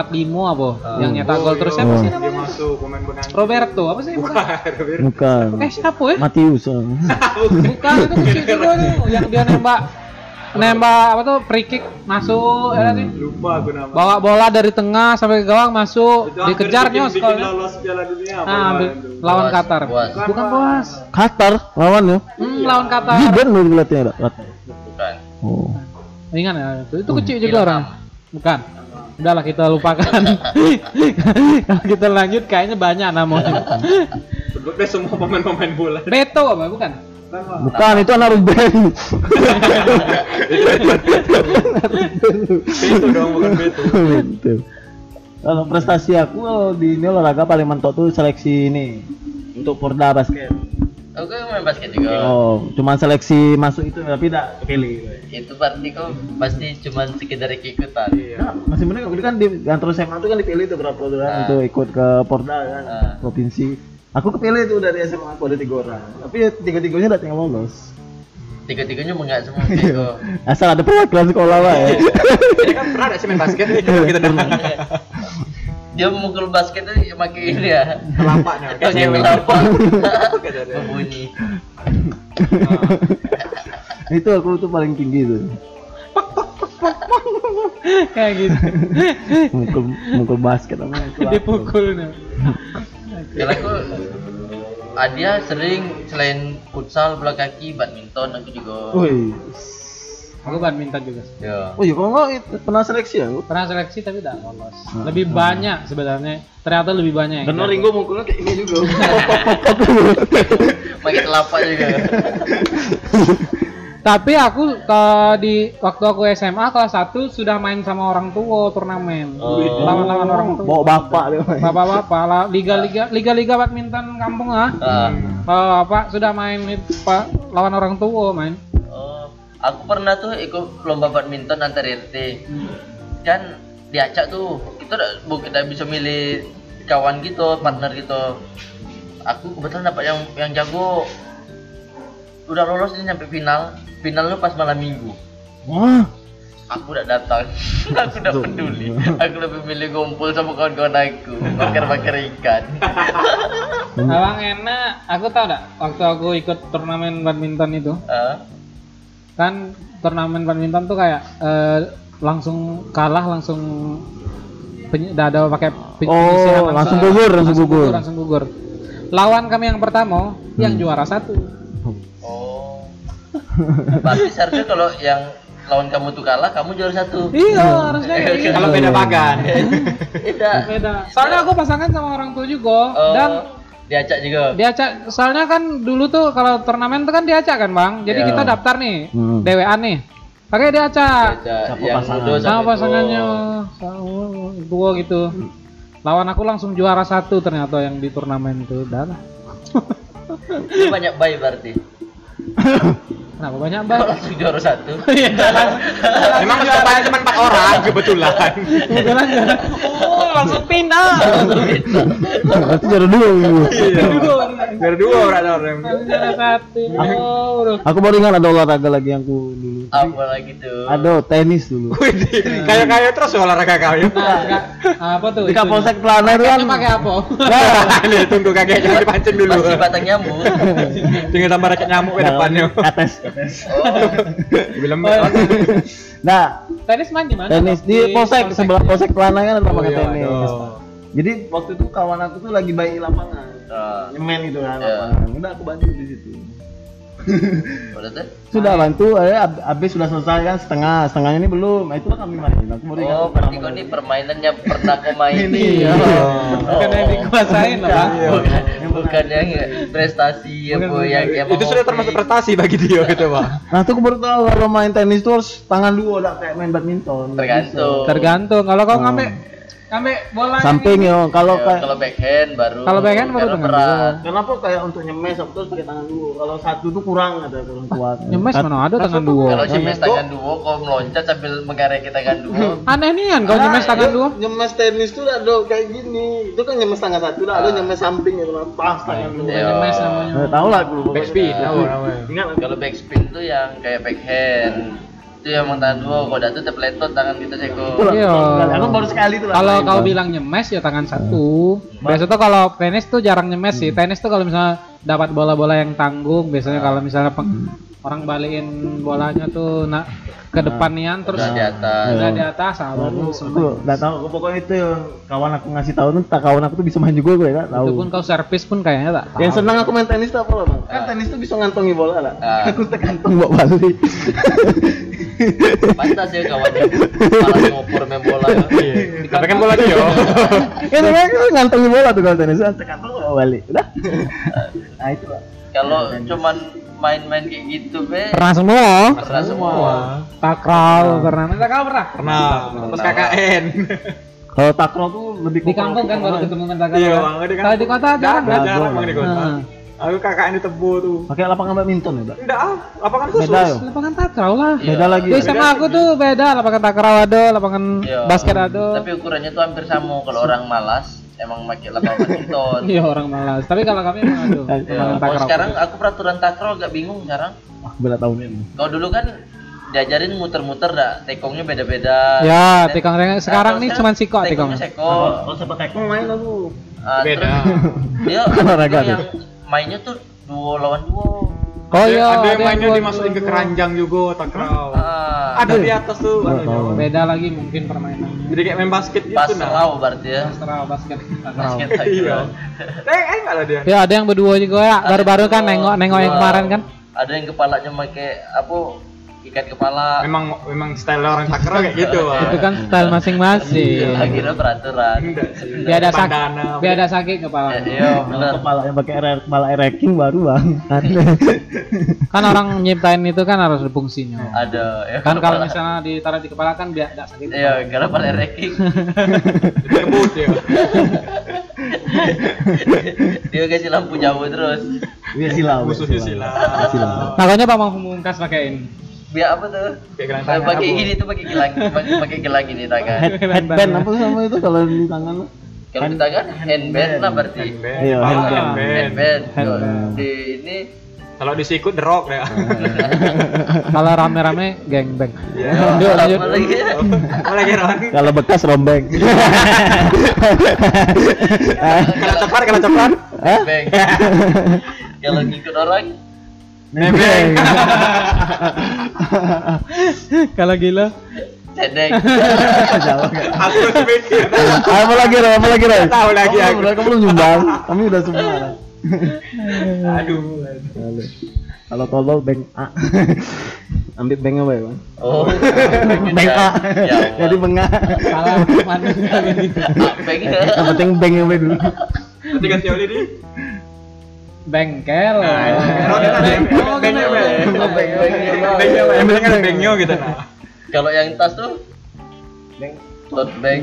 apa? yang nyetak gol terus siapa Oh. sih Dia namanya? masuk pemain. Roberto, apa sih? Bukan. Bukan. Eh, siapa ya? Matius. oh. Bukan, itu kecil juga tuh yang dia nembak nembak apa tuh free kick masuk ya sih. Lupa aku nama. Bawa bola dari tengah sampai ke gawang masuk, Itu bikin- bikin sekolahnya. lolos Piala Dunia apa Nah, ambil- lawan Boas, Qatar. Boas. Bukan Boas. Qatar lawan ya. Hmm, lawan Qatar. Zidane loh pelatihnya ada. Qatar. bukan Oh. Ingat ya, itu, itu kecil juga orang. Bukan. Udahlah kita lupakan. Kalau kita lanjut kayaknya banyak namanya. Sebut deh semua pemain-pemain bola. Beto apa bukan? Bukan itu anak Ruben. Beto dong bukan Beto. Betul. Kalau prestasi aku di ini olahraga paling mentok tuh seleksi ini untuk Porda basket. Aku main basket juga Oh, cuma seleksi masuk itu tapi tidak kepilih. itu berarti kok pasti cuma sekedar ikutan Iya. Nah, masih bener itu kan di antara SMA tuh kan dipilih tuh berapa orang Ah. untuk ikut ke Porda kan Ah. provinsi. Aku kepilih tuh dari SMA aku ada tiga orang. Tapi ya tiga-tiganya udah tinggal lolos. tiga-tiganya enggak semua bego Asal ada perwakilan sekolah lah ya. Ini kan pernah ada sih main basket kita dengar. Dia memukul basket tuh pakai ini ya Telapaknya. pakai telapak berbunyi itu aku tuh paling tinggi tuh. kayak gitu mukul mukul basket apa. dipukul nih Kalau aku ah, dia sering selain futsal bola kaki badminton aku juga Wih. Aku badminton juga ya Oh iya, kalau nggak itu pernah seleksi ya? pernah seleksi tapi tidak lolos lebih banyak sebenarnya ternyata lebih banyak yang Dan. Ringo mukulnya kayak ini juga. pakai telapak juga tapi aku ke di waktu aku SMA kelas 1 sudah main sama orang tua turnamen Oh. lawan-lawan orang tua Bawa bapak dia. main. bapak-bapak lah liga-liga liga-liga badminton kampung ah Ah. Oh, Pak sudah main itu, Pak lawan orang tua main. Aku pernah tuh ikut lomba badminton antar RT kan diacak tuh kita udah bu- kita bisa milih kawan gitu partner gitu. Aku kebetulan dapat yang yang jago. Udah lolos ini sampai final. Final lu pas malam minggu. Wah, aku udah datang. Aku udah peduli. Aku lebih milih ngumpul sama kawan-kawan aku. Bakar-bakar ikan. Abang enak. Aku tahu dak waktu aku ikut turnamen badminton itu? Ah, kan turnamen badminton tuh kayak eh, langsung kalah langsung dah ada pakai Oh, peny- penyisihan langsung gugur, langsung gugur. langsung gugur. Lawan kami yang pertama yang Hmm. juara satu. oh berarti seharusnya kalau yang lawan kamu tuh kalah kamu juara satu Iya, harusnya kayak gitu. Kalau beda bagan. beda Beda. Soalnya aku pasangan sama orang tua juga oh, dan diacak juga. Diacak soalnya kan dulu tuh kalau turnamen tuh kan diacak kan bang? Jadi Iya. kita daftar nih Hmm. DWA nih. Pakai diacak Siapa pasangan? sama pasangannya. Dua gitu. Lawan aku langsung juara satu ternyata yang di turnamen itu. Lah. Ini banyak bayi berarti kenapa banyak banget langsung juara satu Iya, Memang pesertanya cuma empat orang kebetulan. kebetulan juara. oh langsung pindah Berarti juara dua gitu. Dari dua orang orang. Juara. Aku baru ingat ada olahraga lagi yang ku dulu. Apa lagi tuh Ada tenis dulu. Kayak kayak terus olahraga kau. nah apa tuh Di? Kapolsek Pelana itu kan. Pakai apa Nah, ini tunggu kakek jangan dipancing dulu. masih batang nyamuk Tinggal tambah raket nyamuk ke depannya. Kates. oh Bilang Oh, Nah, tenis main di mana tenis di Polsek sebelah Polsek Pelana kan ada Oh, lapangan iya, tenis. Jadi waktu itu kawan aku tuh lagi bayi lapangan. nah, Nyemen itu kan Iya. lapangan. Udah aku bantu di situ. Sudah bantu, eh ab- habis sudah selesai kan setengah, setengahnya ini belum. Nah, itulah kami main. Aku baru ingat oh berarti pertama kau ini permainannya pernah kau main Ini, nih iya. bukan yang dikuasain lah bukan bukan yang prestasi apa Bukan, yang itu sudah termasuk prestasi bagi dia gitu, Pak. Nah, tuh aku baru tahu kalau main tenis tuh harus tangan dua lah kayak main badminton. Tergantung tergantung kalau kau Oh. ngambil ngambil bola. Samping ya, kalau Ya, kayak kalau backhand baru Kalau backhand baru berat Kenapa kayak untuk nyemes terus pakai tangan dua? Kalau satu tuh kurang ada kurang kuat. nyemes mana ada tangan dua kalau nyemes tangan dua kau meloncat sambil mengarek tangan dua aneh nih kan kau nyemes Ah, tangan iya, dua Nyemes tenis tuh ada kayak gini. Itu kan nyemes tangan satu lah, ada nyemes samping itu lah, pas tangan dua. Iya. nyemes namanya tahu lah aku. Backspin tahu namanya. Ingat kalau backspin tuh yang kayak backhand itu yang mau tangan dua kalau tuh terpeletot tangan kita ceko. Iya. Aku baru sekali tuh lah. kalau kau bilang nyemes ya tangan satu. Biasa tuh kalau tenis tuh jarang nyemes sih. Tenis tuh kalau misalnya dapat bola-bola yang tanggung biasanya kalau misalnya peng- orang balikin bolanya tuh nak ke depan nian terus udah di atas udah di atas ah, Aku semua nggak tahu, pokoknya itu yang kawan aku ngasih tahu tuh, tak kawan aku tuh bisa main juga gue nggak tahu. itu pun kau servis pun kayaknya tak tahu. Yang senang aku main tenis tuh apa loh bang? Kan tenis tuh bisa ngantongi bola lah. Ah. Aku tergantung bawa balik. pantas ya kawannya malah ngopor main bola ya. Tapi kan bola dia. Ini kan aku ngantongi bola tuh kalau tenis, tergantung bawa balik. Udah. Nah itu kalau cuman main-main kayak gitu be pernah semua pernah semua takraw pernah main takraw pernah Pernah. Terus KKN. Kalau takraw tuh lebih di kampung kan baru ketemu main takraw Iya, kan? Bang. Di kalau di kota Jarang, jarang kan jarang Bang, di kota. Aku KKN di Tebu tuh. Pakai lapangan badminton ya, Mbak? Enggak ah, lapangan khusus. Beda ya? lapangan takraw lah Iya. Beda lagi. di ya? SMA aku tuh beda lapangan takraw ada lapangan Iya. basket ada tapi ukurannya tuh hampir sama kalau orang malas emang pakai lapangan badminton iya orang malas tapi kalau kami emang ada Ya, lapangan kalau sekarang aku peraturan takraw agak bingung sekarang Wah, beda tahun ini. kalau dulu kan diajarin muter-muter dah tekongnya beda-beda ya Nah, sekarang kalau nih cuma siko tikongnya seko Kalau sepak taekwondo main aku. Ah, Beda. dia Olahraga yang mainnya tuh duo lawan duo Oh iya, ada yang mainnya dimasukin ke keranjang juga takraw. Ah, Ada di atas tuh. Beda lagi mungkin permainan. Jadi kayak main basket gitu nah. berarti ya. Astral basket. Basket Iya. takraw. Eh, eh enggak ada dia. Ya ada yang berdua juga ya. Baru-baru kan nengok-nengok yang Dua. kemarin kan. Ada yang kepalanya pakai apa? Ikat kepala. Memang memang style orang takraw kayak gitu, Pak. Itu kan style masing-masing. Akhirnya peraturan. Biar ada sakit, biar ada sakit kepala. Ya, Iya, benar. kepala yang pakai air kepala air ranking baru bang Kan orang nyiptain itu kan harus ada fungsinya. Ada ya. Kan kalau misalnya ditaruh di kepala kan biar tidak sakit. Iya, karena pada ranking Kebut ya. dia kasih lampu jauh terus. Iya silau. Khususnya silau. Silau. Makanya Pak Pamungkas pakaiin. Biar apa tuh? Kayak gelang tangan. Pakai gini tuh pakai gelang, pakai gelang gini tangan. Head, headband apa sama itu kalau di tangan lo? Kalau di tangan handband lah berarti. Iya, handband. handband. Di ini Kalau disikut the rock ya. Kalau rame-rame gangbang. Iya. Lanjut, lanjut. lagi? Kalau bekas rombeng. Kalau coklat, kalau? Bang. Kalau ngikut orang Nebeng. Kalau gila, cedek. Aku mikir. apa lagi Ro? Apa lagi Ro? Tahu lagi Oh, aku. Mereka belum nyumbang. Kami udah semua. Aduh. Kalau tolol beng A. Ambil beng apa ya bang? Oh. Beng A. Ya. Jadi beng A. salah mana gitu. Beng. Yang penting beng yang dulu. Nanti ganti oli di. Bengkel. Nah, kan Oh, bengnya, gitu. Bang. Beng, beng, beng. Bang. Gitu nah. Kalau yang tas tuh tote bag.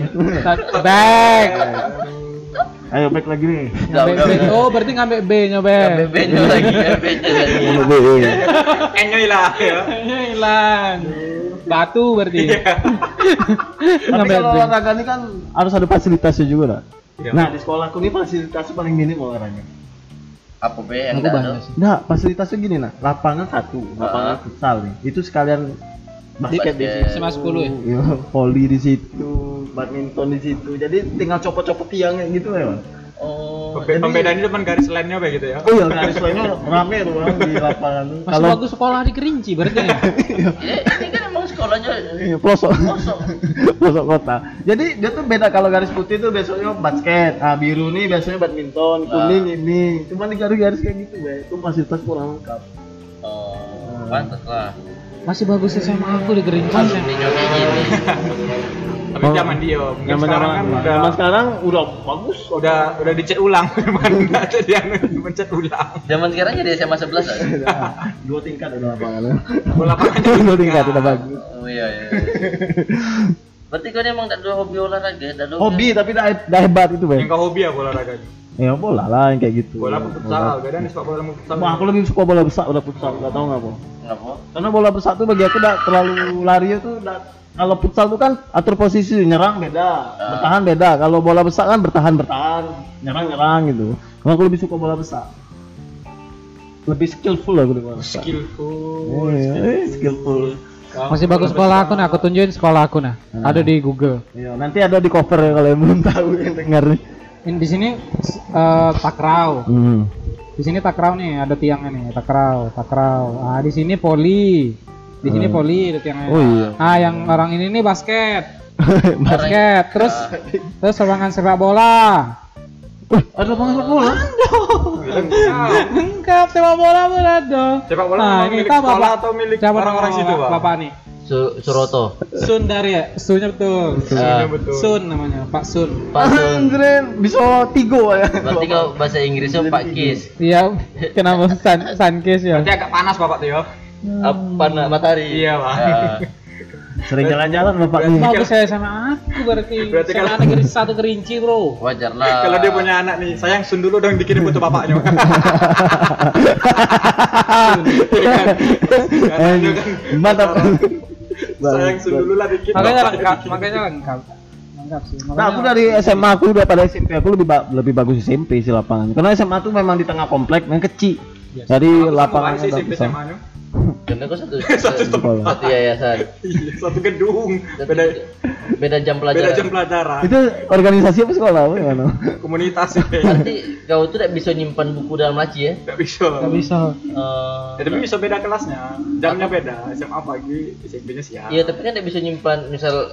Bag. Ayo back lagi nih. Oh, berarti ngambil B-nya, Be. Ngambil B-nya lagi, B-nya lagi. Ini B. Enyo hilang ya. Hilang. Batu berarti. Tapi Ngambil kalau olahraga ini kan harus ada fasilitasnya juga lah. Iya. Nah di sekolahku ini fasilitasnya paling minim olahraga. Apa B yang Aku enggak banyak sih. Nah fasilitasnya gini nah, lapangan satu, lapangan Ah. futsal nih. Itu sekalian basket di situ. SMA 10 ya? Iya, volley di situ, badminton di situ. Jadi tinggal copot-copot tiangnya gitu ya. Oh. Pembe- Pembedaan itu cuma garis lainnya kayak gitu ya. Oh iya, garis lainnya rame tuh Bang, di lapangan. Masih bagus sekolah di Kerinci berarti ya? Ya, ini kan sekolahnya Iya, pelosok. kosong. pelosok kota. Jadi dia tuh beda kalau garis putih tuh besoknya basket, ah biru nih biasanya badminton, kuning ini. Cuma di garis-garis kayak gitu, be. Itu fasilitas kurang lengkap. Oh, pantas lah. Masih bagus SMA aku di Kerinci. Masih kayak gini. Tapi Oh. zaman dia, mungkin Zaman sekarang kan udah zaman sekarang udah bagus. udah udah dicat ulang, bukan nggak ada dia mencet ulang. Zaman sekarang jadi SMA 11 lah. Dua tingkat udah lapangannya. Bola lapangannya Dua tingkat udah bagus. Oh iya iya. Berarti kan emang tak ada hobi olahraga, tak ada Hobi tapi dah, dah hebat itu, be. Yang kau hobi apa olahraga? Ya bola lah yang kayak gitu. Bola apa futsal? Beda nih sepak bola futsal. Wah, aku lebih suka bola besar udah futsal, enggak tahu ngapa. Kenapa? Karena bola besar tuh bagi aku udah terlalu lari tuh udah kalau futsal tuh kan atur posisi nyerang beda, bertahan beda. Kalau bola besar kan bertahan bertahan, nyerang nyerang gitu. Kalau aku lebih suka bola besar. Lebih skillful aku di bola besar. Skillful. Oh iya, eh, skillful. Masih bagus sekolah aku nah, aku tunjukin sekolah aku nah. Ada di Google. Iya, nanti ada di cover ya kalau yang belum tahu yang dengar nih. Ini di sini eh, takraw. Hmm. Di sini takraw nih, ada tiangnya nih, takraw, takraw. Ah, di sini poli. Di sini Hmm. poli ada tiangnya. Oh iya. Ah, yang orang ini nih basket. Basket. Terus terus lapangan sepak bola. Wih, ada lapangan sepak bola? Lengkap sepak bola pun ada. Sepak bola Nah, milik kita sekolah bapak atau milik orang-orang situ, Pak? Bapak nih. Su Suroto. Sun dari ya, Sunnya betul. Ah, betul. Sun namanya, Pak Sun. Pak Sun. Anjir, bisa tigo ya. Berarti kau bahasa Inggrisnya Pak Kis. Iya, kenapa Sun Sunkist ya? Berarti agak panas bapak tuh ya. Apa nak matahari? Iya, Pak. Ah, Sering jalan-jalan bapak nih. Bagus saya sama aku berarti. Berarti kalau- negeri satu kerinci bro. wajar lah. Kalau dia punya anak nih, sayang sun dulu dong dikirim foto bapaknya. Eh, mantap. sayang sun dulu lah dikit. Makanya lengkap, dikirim. makanya lengkap. Lengkap sih. Nah, aku dari SMA aku udah pada SMP aku lebih ba- lebih bagus SMP sih lapangan. Karena SMA tuh memang di tengah komplek yang kecil. Jadi Aku lapangan sih SMP SMA-nya. Karena kok satu Satu satu, sekolah. satu yayasan Iya, satu gedung. Satu- Beda beda jam beda pelajaran jam pelajaran. Itu organisasi apa sekolah apa gimana? Komunitas ya. berarti kau tuh tidak bisa nyimpan buku dalam laci ya Enggak bisa. Gak bisa. Eh, Ya, tapi bisa beda kelasnya. Jamnya beda. SMA pagi, SMP-nya siang. Iya tapi kan tidak bisa nyimpan misal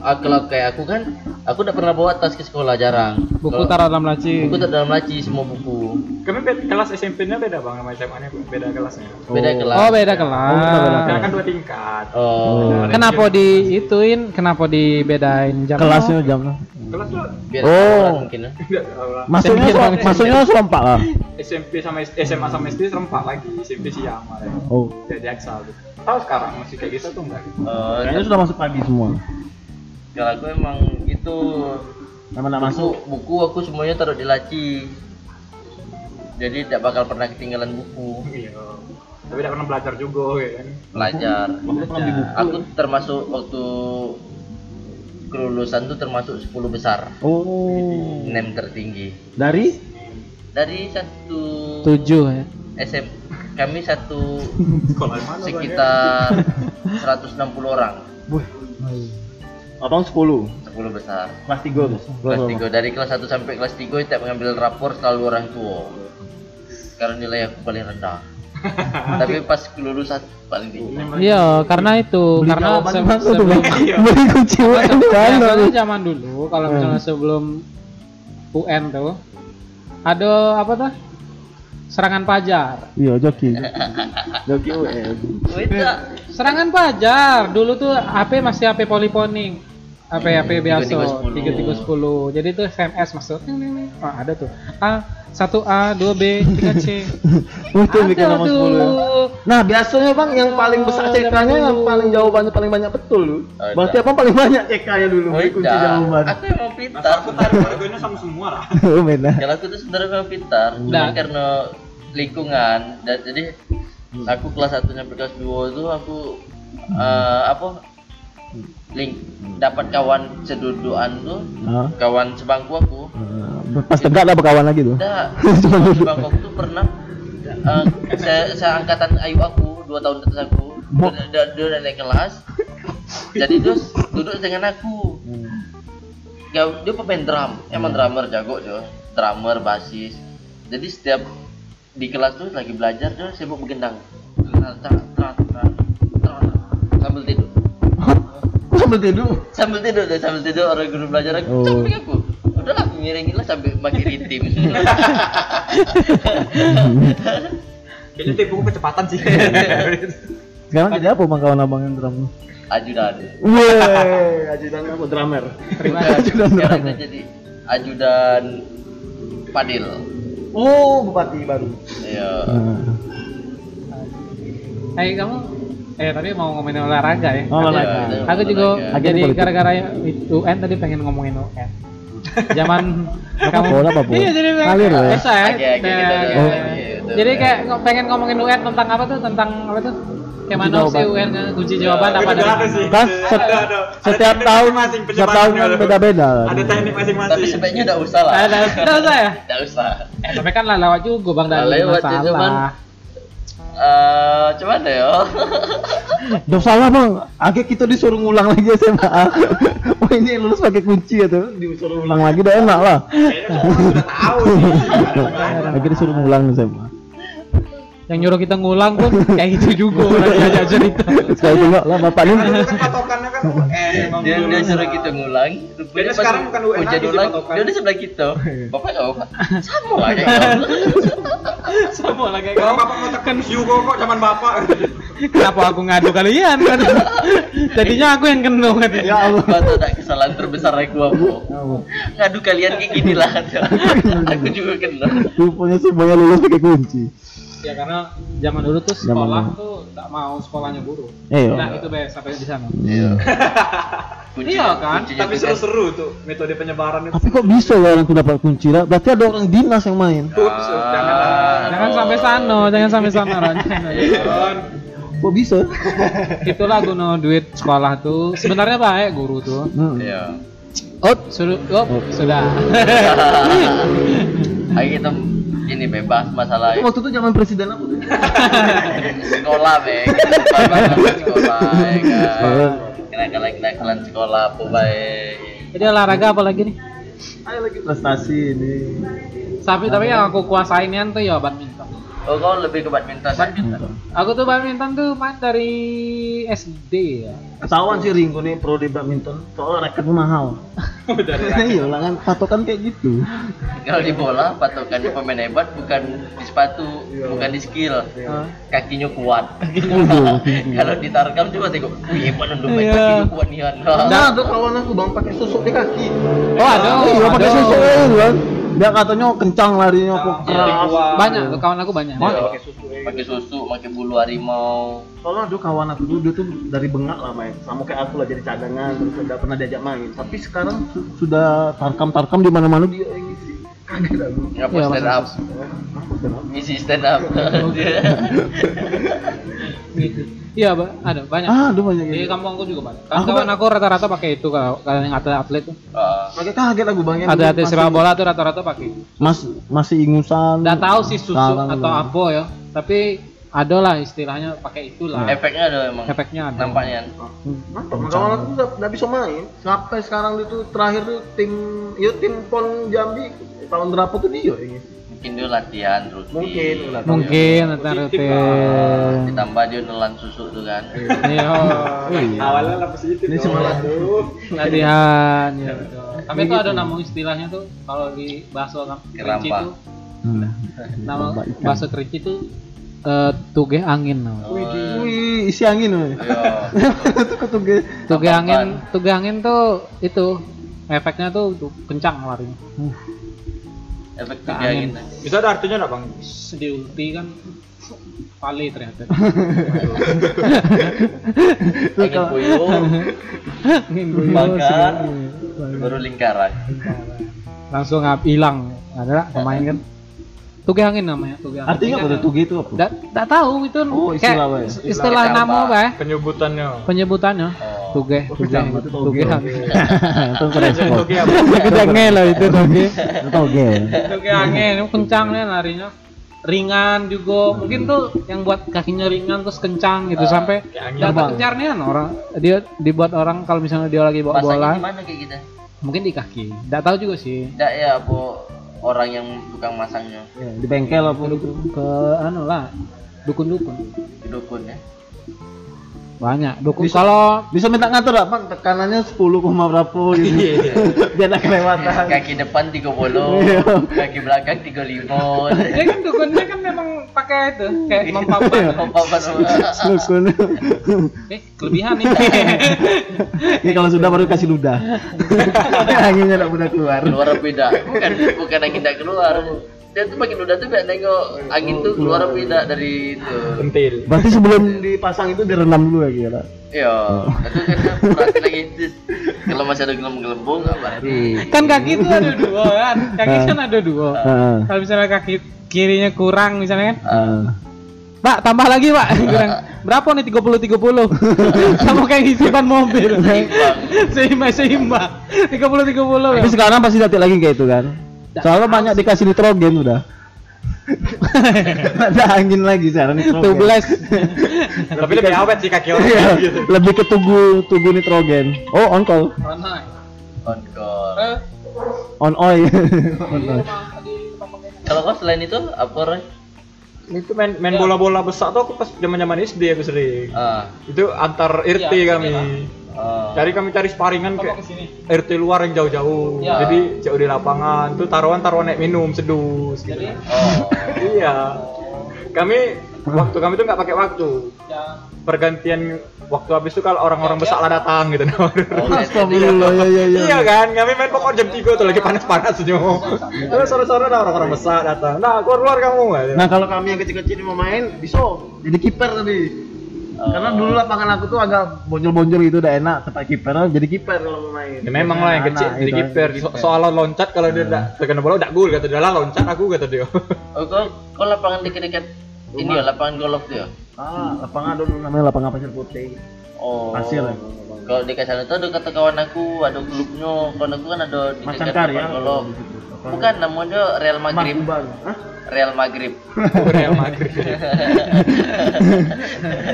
ah, kalau kayak aku kan aku tidak pernah bawa tas ke sekolah jarang Buku taruh dalam laci. buku taruh dalam laci semua buku Kami beda, kelas SMP-nya beda bang sama SMA-nya beda kelasnya. beda Oh. kelas Oh beda Oh, beda kelas. Karena kan dua tingkat. oh Kenapa di ituin? Kenapa dibedain jam? Kelasnya jamnya. Kelas tuh Oh. mungkin ya. lah. Masuknya masuknya serempak lah. SMP sama SMA sama SD serempak lagi, SMP siang kemarin. Oh. Jadi gitu. Tahu sekarang masih kayak gitu tuh enggak? gitu. Eh, Kayaknya sudah masuk pagi semua. kalau aku emang itu Nama nak buku, masuk. buku aku semuanya taruh di laci jadi tidak bakal pernah ketinggalan buku Iya. Tapi tidak pernah belajar juga ya kan. belajar. Buku. aku termasuk waktu kelulusan tuh termasuk 10 besar. Oh. nem tertinggi. Dari? Dari satu Tujuh ya. SM kami satu Sekolah mana Bang, ya? sekitar 160 orang. Abang 10 10 besar. Kelas 3 tuh? Kelas 3 dari kelas 1 sampai kelas 3 tiap mengambil rapor selalu orang tua. Karena nilai aku paling rendah tapi pas kelulusan paling tinggi Iya, karena itu, Beli karena sebelum Bang? Iya. Beli kunci UN biasanya zaman dulu kalau misalnya sebelum UN tuh ada apa tuh? Serangan pajar. Iya, joki. Joki UN. Serangan pajar. Dulu tuh HP masih HP poliponing. HP HP biasa 3310. 3310. Jadi tuh SMS masuk. Oh, ada tuh. A 1A, 2B, 3C. Itu bikin nomor tuh. 10. Nah, biasanya Bang yang paling besar Oh, zaman yang paling jawabannya paling banyak betul lu. Berarti Abang paling banyak CK-nya dulu kunci jawaban. aku emang Nah, pintar aku taruh harganya sama semua lah. Oh, benar. kalau aku tuh sebenarnya memang pintar cuma Nah. karena lingkungan dan jadi aku kelas 1 sampai kelas 2 itu aku eh, apa link dapat kawan sedudukan tuh kawan sebangku aku Eh, Pas tegak lah berkawan lagi tuh. Duduk. sebangku aku tuh pernah eh, se seangkatan ayu aku dua tahun atas aku dia, udah naik kelas jadi terus duduk dengan aku dia, dia pemain drum emang drummer jago dia drummer basis jadi setiap di kelas tuh lagi belajar dia sibuk trak, sambil tidur sambil tidur? sambil tidur deh sambil tidur orang guru belajar aku Oh. samping aku udahlah aku ngiringin lah sampai makin ritim Kayaknya tipu kecepatan sih. Sekarang jadi apa Bang kawan Abang yang drum? ajudan Weh, ajudan apa drummer? Terima kasih. Ajudan sekarang drummer. jadi ajudan Padil Oh, bupati baru. iya Hai kamu eh tadi mau ngomongin olahraga ya. Oh, Aku- olahraga. Aku juga Olahraga. jadi Agen politik. gara-gara UN tadi pengen ngomongin UN. Zaman kamu Bola apa, Bu? Iya jadi Ngalir ya? biasa ya. Gitu. gitu. Jadi kayak pengen ngomongin UN tentang apa tuh? Tentang apa tuh? Kayak mana sih jawaban. UN kunci jawaban Itu apa ada. Kan setiap tahun masing-masing setiap tahun kan beda-beda. Ada teknik masing-masing. tapi sebaiknya enggak usah lah Ada, tidak usah ya? enggak usah Eh, tapi kan lah lewat juga bang dari ya, masalah. Eh cuman deh yo Udah salah bang, agak kita disuruh ngulang lagi SMA. oh ini lulus pakai kunci ya tuh, disuruh ngulang lagi udah enak lah. Kayaknya semua sudah tahu. Agak disuruh ngulang SMA. Yang nyuruh kita ngulang pun kayak gitu juga orang diajak cerita. Sekali tengok lah bapak ini. Dulu kan patokannya kan UN emang dia dulu. dia suruh kita ngulang rupanya pas sekarang bukan UN ujian lagi sih ulang patokan. dia di sebelah kita bapak apa sama lah kayak. Semua lah kayak Kalau bapak mau tekan juga kok zaman bapak. Kenapa aku ngadu kalian kan? Jadinya aku yang kena kan. Ya Allah. Batu ada kesalahan terbesar aku apa ngadu kalian kayak gini lah aku juga kena Rupanya semuanya lulus pakai kunci. Ya karena zaman dulu tuh Zaman sekolah dulu. tuh tak mau sekolahnya guru. Eh, Nah itu be sampai di sana. iya Iya kan? kuncinya Tapi kan- seru-seru tuh metode penyebaran itu. Tapi kok bisa ya orang tuh dapat kunci lah? Berarti ada orang dinas yang main. Ups, janganlah. Jangan sampai sana, jangan sampai sana Ron. Kan. Kok bisa? Itulah guna duit sekolah tuh. Sebenarnya baik guru tuh. Hmm. iya Oh, sudah, oh, sudah. Oke, kita ini bebas masalah Waktu itu zaman presiden apa tuh? sekolah be Bebas sekolah ya kan kenakalan kenakalan sekolah apa baik Jadi olahraga apa lagi nih? Ayo lagi prestasi ini. Tapi tapi yang aku kuasain kan tuh ya badminton. Oh kau lebih ke badminton badminton Aku tuh badminton tuh main dari SD ya. Ketahuan sih Ringo nih pro di badminton. Soalnya raketnya mahal. Iya lah kan patokan kayak gitu. kalau di bola patokannya pemain hebat bukan di sepatu bukan di skill kakinya kuat kalau di tarkam coba tengok wih hebat dong main Iya. kakinya kuat nih Han." Nah, ada kawan aku bang pakai susuk di kaki. Oh ada, Iya pakai susuk kan. Dia katanya kencang larinya kok keras. Banyak tuh kawan aku banyak. Iya. pakai susu pakai bulu harimau Soalnya ada kawan aku dulu dia tuh dari bengak lah main. Sama kayak aku lah jadi cadangan terus udah pernah diajak main. Tapi sekarang su- sudah tarkam-tarkam di mana-mana dia ngapa Iya, stand masa- up misi stand up Gitu. Iya, ada banyak. Ah, ada banyak Di kampung aku juga banyak. Aku Kawan aku rata-rata pakai itu kalau kalau yang atlet atlet tuh. Ah, Pakai kaget aku bang. yang Ada atlet sepak bola tuh rata-rata pakai. Mas masih ingusan. Nggak tahu sih susu atau apa ya. Tapi ada lah istilahnya pakai itulah. efeknya ada emang Efeknya ada. nampaknya Mantap, kawan aku udah nggak bisa main. Sampai sekarang itu terakhir tuh tim, ya tim Pon Jambi tahun berapa tuh dia ini? mungkin dia latihan rutin Mungkin udah. Mungkin antara rutin. ditambah dia nelan susu tuh kan Iya. Awalnya lah positif. Ini semangat tuh. Latihan ya. betul. Tapi itu ada nama istilahnya tuh kalau di bahasa kerinci itu Hmm. nama bahasa kerinci itu eh, tugeh angin namanya. Wih, isi angin. Ayo. Itu ketuge. Tugeh Apaan? angin, tugeh angin tuh itu efeknya tuh, tuh kencang larinya. efek Ke tiga angin. gitu Bisa ada artinya nggak bang? Di ulti kan pali ternyata. angin puyuh Angin puyuh bakar baru lingkaran Langsung ngap hilang. Ada pemain kan. Tugeh angin namanya, tugeh angin. Artinya apa tuh tuge itu apa? Nggak nggak tahu itu Oh, kayak istilah, is- istilah Istilah nama apa? bah Penyebutannya. penyebutannya oh Oh, itu toge. tugeh angin apa? Kedenge loh itu tugeh Itu toge. tugeh angin itu kencang nih larinya ringan juga mungkin tuh yang buat kakinya ringan terus kencang gitu sampai kayak angin, nggak Bang. kejar nih kan orang dia dibuat orang kalau misalnya dia lagi bawa bola gimana kayak gitu mungkin di kaki nggak tahu juga sih tidak ya apa orang yang tukang masangnya. Ya, di bengkel apa ke anu lah dukun-dukun. Di dukun ya banyak dukun Bisa- kalau Bisa minta ngatur apa? Tekanannya 10 koma berapa gitu. Biar ada kelewatan. kaki depan 30 Iya. kaki belakang 35 ya kan dukunnya kan memang pakai itu kayak mempapan Apa-apa sama Dukun. eh kelebihan nih Ini kalau sudah baru kasih ludah. Anginnya enggak mudah keluar. keluar beda bukan bukan angin tidak keluar dia tuh makin udah tuh biar nengok angin tuh keluar beda dari itu. Pentil. Berarti sebelum dipasang itu direndam dulu ya kira. iya. Itu kan berarti lagi itu kalau masih ada gelembung apa kan kaki itu ada dua kan? Kaki kan ada dua. Heeh. kalau misalnya kaki kirinya kurang misalnya kan? Heeh. Pak tambah lagi pak. Kurang berapa nih 30 30 sama kayak isi ban mobil. Seimbang. Seimbang 30 30 Tapi sekarang pasti datang lagi kayak itu kan. Soalnya banyak dikasih nitrogen udah. ada angin lagi sekarang nitrogen. tubles Tapi lebih awet sih kaki orang Iya, gitu. lebih ke tugu tugu nitrogen. Oh, on call. konkol Eh, On oil. kalau kau selain itu apa Roy? Itu main main bola-bola besar tuh aku pas zaman-zaman SD aku sering. ah Itu antar RT Iya, kami. Ah. Cari kami cari sparingan kayak ke sini RT luar yang jauh-jauh. Iya. Jadi jauh di lapangan tuh taruhan-taruhan naik minum sedus. Gitu. jadi oh Iya. Kami waktu kami tuh nggak pakai waktu. ya Pergantian waktu habis itu kalau orang-orang besar lah datang gitu. oh Astagfirullah ya ya ya. Iya kan, kami main pokok jam 3 tuh lagi panas-panasnya. Terus sore-sore ada orang-orang besar datang. Nah, keluar-keluar kamu gitu. Nah kalau kami yang kecil-kecil mau main, bisa jadi kiper tadi. Karena dulu lapangan aku tuh agak bonjol-bonjol gitu, udah enak tempat kiper, jadi kiper kalau mau main. Ya memang lah yang Anak kecil jadi kiper. So soal loncat kalau dia enggak terkena bola udah gol kata dia lah loncat aku kata dia. oh kau kau lapangan dekat-dekat ini ya lapangan golf tuh ya Ah, lapangan dulu namanya lapangan pasir putih. oh Pasir ya. kalau di sana tuh ada kata kawan aku ada klubnya kawan aku kan ada di dekat lapangan golf Bukan namanya Real Maghrib. Hah? Real Maghrib. Real Madrid.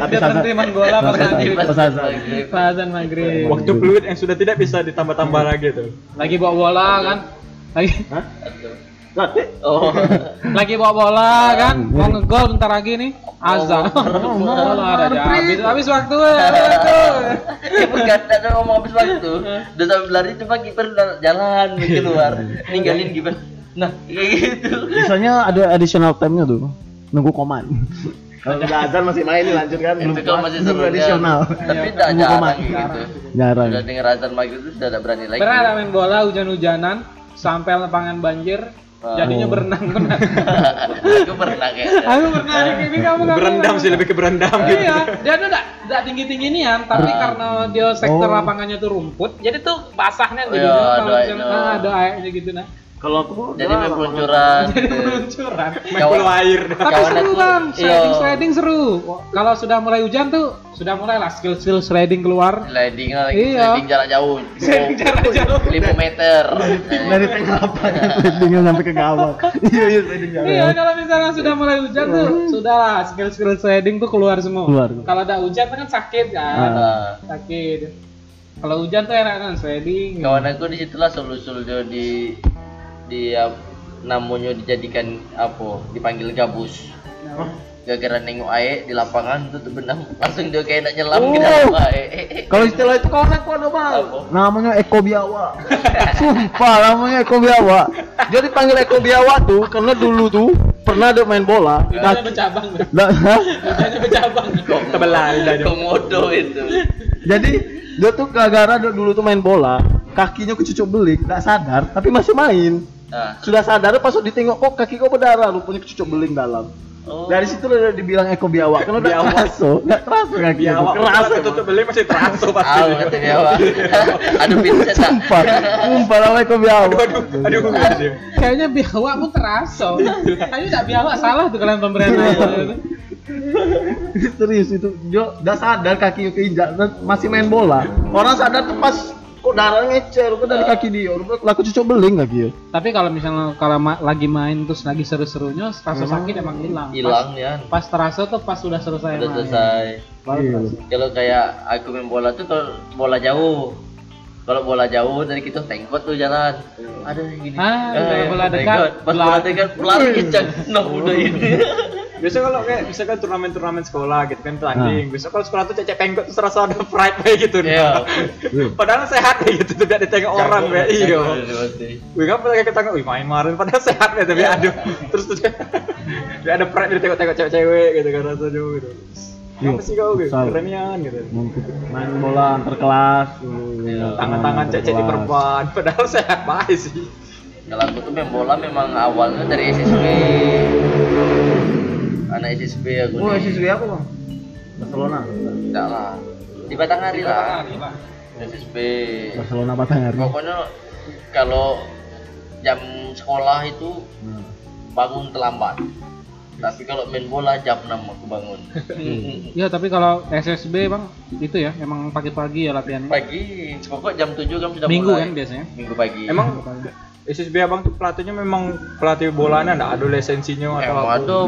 Tapi berhenti main bola pas Pas- maghrib. Maghrib. Maghrib. Waktu fluid yang sudah tidak bisa ditambah-tambah lagi tuh. Lagi bawa bola kan. Lagi Hah? Oh. lagi bawa bola kan. Mau ngegol bentar lagi nih. Azan. Oh, Bola ada aja. Habis habis waktu. Ya bukan ada ngomong habis waktu. Udah sampai lari cuma kiper jalan keluar. Ninggalin kiper. Nah, kayak gitu. Biasanya ada additional time-nya tuh. Nunggu koman. Kalau udah azan masih main nih lanjut kan. Itu kalau masih seru additional. Tapi tidak Nunggu jarang koman. gitu. Jarang. Udah denger azan maghrib itu sudah tidak berani lagi. Pernah ada main bola hujan-hujanan sampai lapangan banjir. Ah. Jadinya Oh. berenang berenang. Aku pernah kayaknya. Aku pernah ini kamu kamu. Berendam sih lebih ke berendam gitu. Iya, dia tuh enggak enggak tinggi-tinggi nian, tapi Ah. karena dia sektor Oh. lapangannya tuh rumput, jadi tuh basahnya jadi Iya, kalau ada misalnya- itu. nah, ada airnya gitu nah. Kalau aku Jadi main peluncuran. Jadi gitu. peluncuran. Main puluh air. Tapi seru iya. sliding sliding seru. Kalau sudah mulai hujan tuh, sudah mulai lah skill skill sliding keluar. Sliding lagi, Iya. sliding jarak jauh. Sliding jarak jauh. 5 meter. dari tengah lapangan slidingnya sampai ke gawang. Iya iya sliding jalan. Iya, kalau misalnya sudah mulai hujan tuh, sudah lah skill skill sliding tuh keluar semua. Keluar. Kalau ada hujan kan sakit kan, Nah, sakit. Kalau hujan tuh enak kan sliding. kawan aku di situlah solusul dia namanya dijadikan apa dipanggil gabus gara-gara nengok air di lapangan tuh tuh benam langsung dia kayak nak nyelam Oh. ke dalam air Kalau istilah itu kawan aku ada bang. Apa? Namanya Eko Biawa. Sumpah namanya Eko Biawa. Dia dipanggil Eko Biawa tuh karena dulu tuh pernah dia main bola. Bercabang. Bang. Nah, bercabang. Tebelan dah dia. komodo itu Jadi dia tuh gara-gara dulu tuh main bola, kakinya kecucuk beling, nggak sadar, tapi masih main. nah Sudah sadar pas ditengok kok kaki kok berdarah, rupanya kecucuk beling dalam. oh Dari situ udah dibilang Eko Biawa, karena udah terasa, nggak terasa kaki Ya, awak keras. kerasa tutup beli masih terasa pasti. Aduh kata dia Wak. Aduh pinset Sumpah, sumpah nama Eko Biawa. Aduh, aduh, aduh, dia. Kayaknya biawak pun terasa. Kayaknya enggak biawak salah tuh kalian pemerintah. Serius itu, dia udah sadar kaki keinjak, masih main bola. Orang sadar tuh pas kok darah ngecer, kok dari kaki dia, rupanya laku cucuk beling kaki ya. Tapi kalau misalnya kalau ma- lagi main terus lagi seru-serunya, rasa sakit emang hilang. hilang ya Pas, terasa tuh pas sudah selesai udah main. selesai Iya. kalau kayak aku main bola tuh kalau bola jauh kalau bola jauh dari kita tengkot tuh jalan ada gini Ah, Eh, bola dekat, tengkot. pas bola dekat pelari kencang nah udah ini Biasa kalau kayak misalkan turnamen-turnamen sekolah gitu kan tanding. Biasa kalau sekolah tuh cecek pengkot tuh serasa ada pride kayak gitu. Iya. Padahal sehat kayak gitu tidak ditengok orang kayak iya. Jago, jago. Wih kan kayak ketangkep, wih main kemarin padahal sehat ya tapi aduh terus tuh dia ada pride dia tengok-tengok cewek-cewek gitu kan rasanya gitu. Iya, Apa sih kau gitu? Kerenian gitu. main bola antar kelas, Iya. Tangan-tangan cecek di perban padahal sehat baik sih. kalau aku tuh main bola memang awalnya dari SSB anak SSB aku Oh, nih SSW apa bang? Barcelona. enggak lah di Batanghari lah SSB Barcelona Batanghari. pokoknya kalau jam sekolah itu Nah. bangun terlambat tapi kalau main bola jam 6 aku bangun Iya, tapi kalau SSB Bang, itu ya emang pagi-pagi ya latihannya. pagi pokok jam 7 kan sudah Minggu mulai kan biasanya. minggu pagi Emang SSB abang tuh pelatihnya memang pelatih bolanya enggak ada lisensinya atau emang apa? ada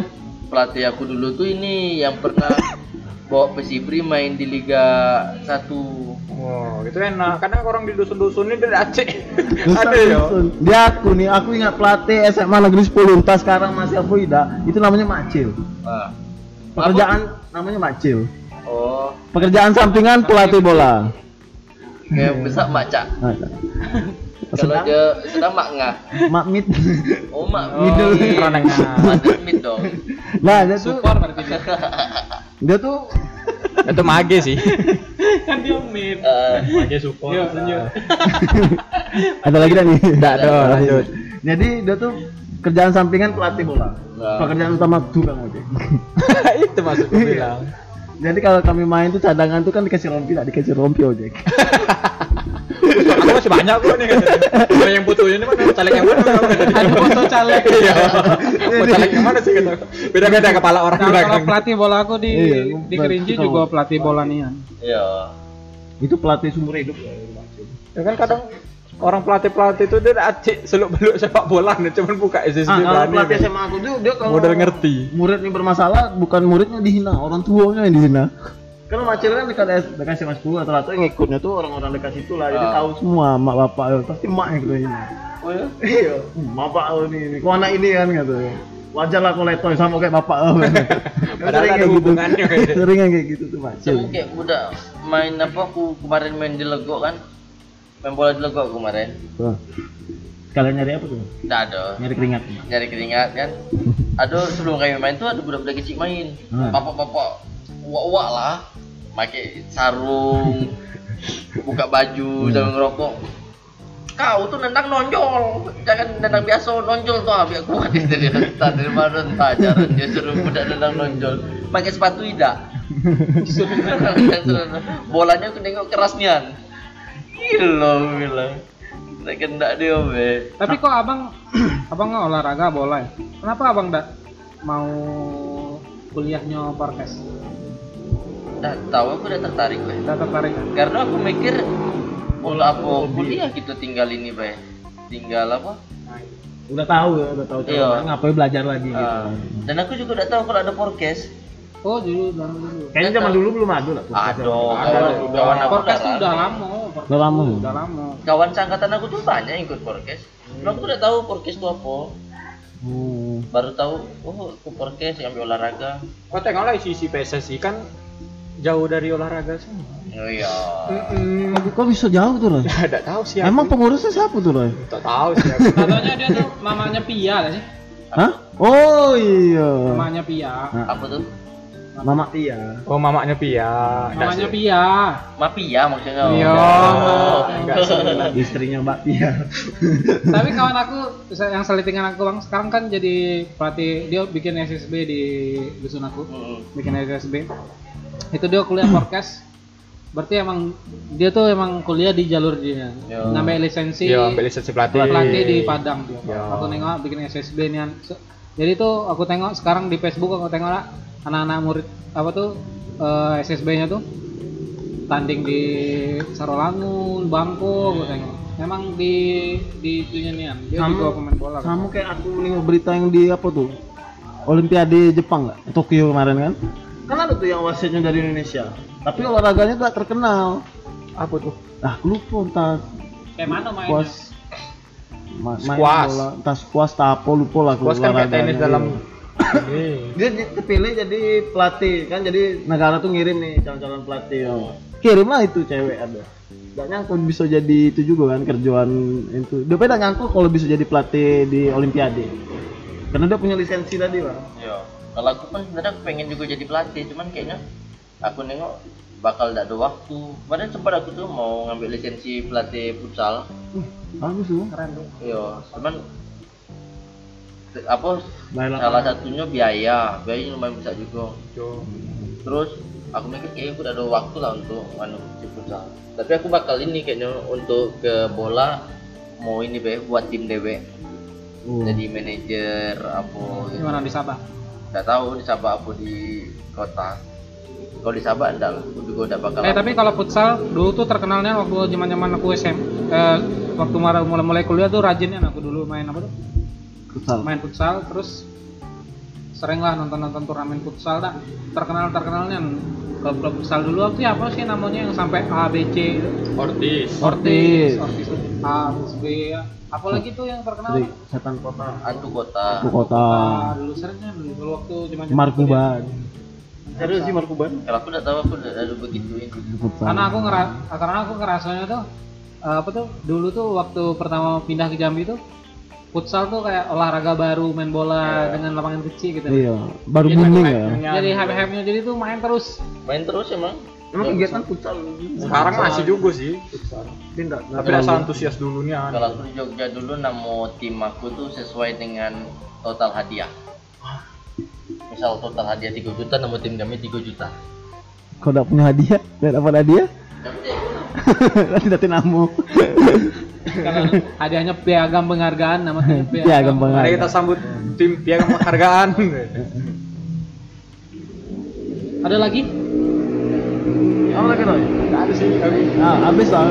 pelatih aku dulu tuh ini yang pernah bawa Persibri main di Liga 1 Wow, itu enak. Karena orang di dusun-dusun ini dari Aceh. Dusun, ada ya. dusun. Dia aku nih, aku ingat pelatih SMA Negeri 10 entah sekarang masih apa tidak. Itu namanya Macil. Nah, Pekerjaan namanya Macil. oh Pekerjaan sampingan pelatih bola. kayak besar maca Nah, kalau sedang dia sedang mak ngah Makmit. oh mak Middle. Ranengah. ada mid dong Nah, dia tuh Support berarti. dia tuh itu mage sih. kan dia mid. Eh, Mage support. Yuk, lanjut. ada lagi dah nih. Enggak ada, lanjut. Jadi dia tuh kerjaan sampingan pelatih bola. Nah. Pekerjaan utama tukang ojek. itu maksud gue bilang. Jadi kalau kami main tuh cadangan tuh kan dikasih rompi, tak dikasih rompi ojek. Aku masih banyak kok nih. Kalau yang butuh ini mana caleg yang mana? Ada foto caleg. Iya. Mau caleg yang mana sih gitu? Beda-beda kepala orang Nah, kalau pelatih bola aku di Iya, di Kerinci juga pelatih bola nian. iya Itu pelatih sumber hidup ya. Ya kan kadang orang pelatih pelatih itu dia acik seluk beluk sepak bola nih cuman buka SSB Ah, kalau berani, pelatih. SMA aku tuh dia kalau Modal ngerti. Muridnya bermasalah bukan muridnya dihina, orang tuanya yang dihina. Karena Macil kan dekat dekat SMA 10 rata-rata yang ikutnya tuh orang-orang dekat situ lah, jadi Ah. tahu semua mak bapak pasti emak yang kita hina. Oh ya? Iya, bapak lo nih, nih. kok anak ini kan gitu. Wajar lah kalau letoy sama kayak bapak lo. Padahal ada hubungannya kayak gitu. Sering kayak gitu tuh Macil. Sama kayak udah main apa aku kemarin main di Legok kan main bola di Legok kemarin Tuh. Kalian nyari apa tuh? tidak ada Nyari keringat. nyari keringat kan aduh sebelum kami main tuh ada budak-budak kecil main Hmm. bapak-bapak uak-uak lah pakai sarung buka baju sambil ngerokok kau tuh nendang nonjol. Jangan nendang biasa nonjol tuh habis aku mati dari entah dari mana entah ajaran dia suruh budak nendang nonjol. Pakai sepatu tidak suruh bolanya aku nengok kerasnya gila bilang tak kena dia be. Tapi kok abang abang nggak olahraga bola ya? Kenapa abang nggak mau kuliahnya podcast? Dah tahu aku udah tertarik be Nggak tertarik kan? karena aku mikir bola apa kuliah gitu tinggal ini be tinggal apa Udah tahu ya, udah tahu Iya. cara ngapain belajar lagi gitu. Ah, dan aku juga udah tahu kalau ada podcast Oh dulu zaman dulu. Kayaknya zaman dulu belum ada lah. aduh Ada, kawan udah. aku Podcast tuh udah udah lama. Udah lama. Udah lama. kawan seangkatan aku tuh banyak ikut podcast Cuma aku udah tahu podcast itu apa Hmm. baru tahu oh aku podcast yang ambil olahraga Kau tengoklah isi-isi PSSI kan jauh dari olahraga semua. oh iya Kok, kok bisa jauh tuh, Roy? Tidak tahu sih. Emang pengurusnya siapa tuh, Roy? tak tahu sih. Aku. Katanya dia tuh mamanya Pia lah sih. Hah? Oh iya. Mamanya Pia. Nah, apa tuh Mama Tia. Oh mamaknya Pia. Mamanya Pia. mafia maksudnya Iya. Oh. Enggak sih. Istrinya Mbak Tia. Tapi kawan aku yang selitingan aku bang sekarang kan jadi pelatih dia bikin SSB di dusun aku. Mm. Bikin SSB. Itu dia kuliah podcast. Berarti emang dia tuh emang kuliah di jalur dia. Yo. Ngambil lisensi. Iya, ambil lisensi pelatih. pelatih di Padang dia. Ya. Aku nengok bikin SSB nih. Jadi tuh aku tengok sekarang di Facebook aku tengok lah anak-anak murid apa tuh eh, SSB-nya tuh tanding di Sarolangun, Bangko, aku tengok. Emang di di itunya nih dia Kamu- juga pemain bola. kan? Kamu kayak aku nengok berita yang di apa tuh? Olimpiade Jepang nggak? Tokyo kemarin kan? Kan ada tuh yang wasitnya dari Indonesia. Tapi olahraganya tak terkenal. Apa tuh? Ah, aku lupa entah Kayak mana mainnya? kuas ma- main Squash. bola, entah squash apa lupa lah Kuas kan kayak tenis dalam ini. dia di- terpilih jadi pelatih kan jadi negara tuh ngirim nih calon-calon pelatih kirim lah itu cewek ada gak nyangka bisa jadi itu juga kan kerjaan itu dia pada nyangka kalau bisa jadi pelatih di olimpiade karena dia punya lisensi tadi lah Iya. Kalau aku kan sebenarnya pengen juga jadi pelatih, cuman kayaknya aku nengok bakal tidak ada waktu. Kemarin sempat aku tuh mau ngambil lisensi pelatih futsal. bagus tuh Keren tuh. Iya, cuman apa Bayar salah satunya biaya, biayanya lumayan besar juga. Yo. Terus aku mikir kayaknya aku udah ada waktu lah untuk anu si futsal. Tapi aku bakal ini kayaknya untuk ke bola mau ini be buat tim DB Oh. jadi manajer apa gitu. Gimana di Sabah? Nggak tahu di Sabah apa di kota kalau di Sabah enggak lah juga udah bakal Eh tapi kalau futsal dulu tuh terkenalnya waktu zaman-zaman aku SM eh, waktu mulai-mulai kuliah tuh rajinnya aku dulu main apa tuh? futsal main futsal terus sering lah nonton-nonton turnamen futsal dah terkenal terkenalnya klub-klub futsal dulu waktu ya apa sih namanya yang sampai A B C itu? Ortiz. Ortiz Ortiz A terus B ya. Apalagi tuh. yang terkenal? Dari setan kota. Antu Kota. Ibu kota. Ah, dulu seringnya dulu dulu waktu zaman Markuban serius sih Markuban kalau aku udah tahu aku udah ada futsal karena aku ngeras karena aku ngerasanya tuh eh, apa tuh dulu tuh waktu pertama pindah ke Jambi tuh futsal tuh kayak olahraga baru main bola dengan lapangan kecil gitu. Iya baru booming ya. jadi hype-hype-nya jadi tuh main terus. Main terus emang emang kegiatan futsal? Sekarang masih juga sih. futsal. tidak Tapi rasa antusias dulunya. kalau aku di Jogja dulu nama tim aku tuh sesuai dengan total hadiah. Misal total hadiah 3 juta nama tim kami 3 juta. Kau udah punya hadiah? Udah dapat hadiah? Nanti nanti namu. Kalau hadiahnya piagam penghargaan namanya Piagam penghargaan. Mari kita sambut tim piagam penghargaan. ada lagi apa lagi? Enggak ada sih kami. nah habis lah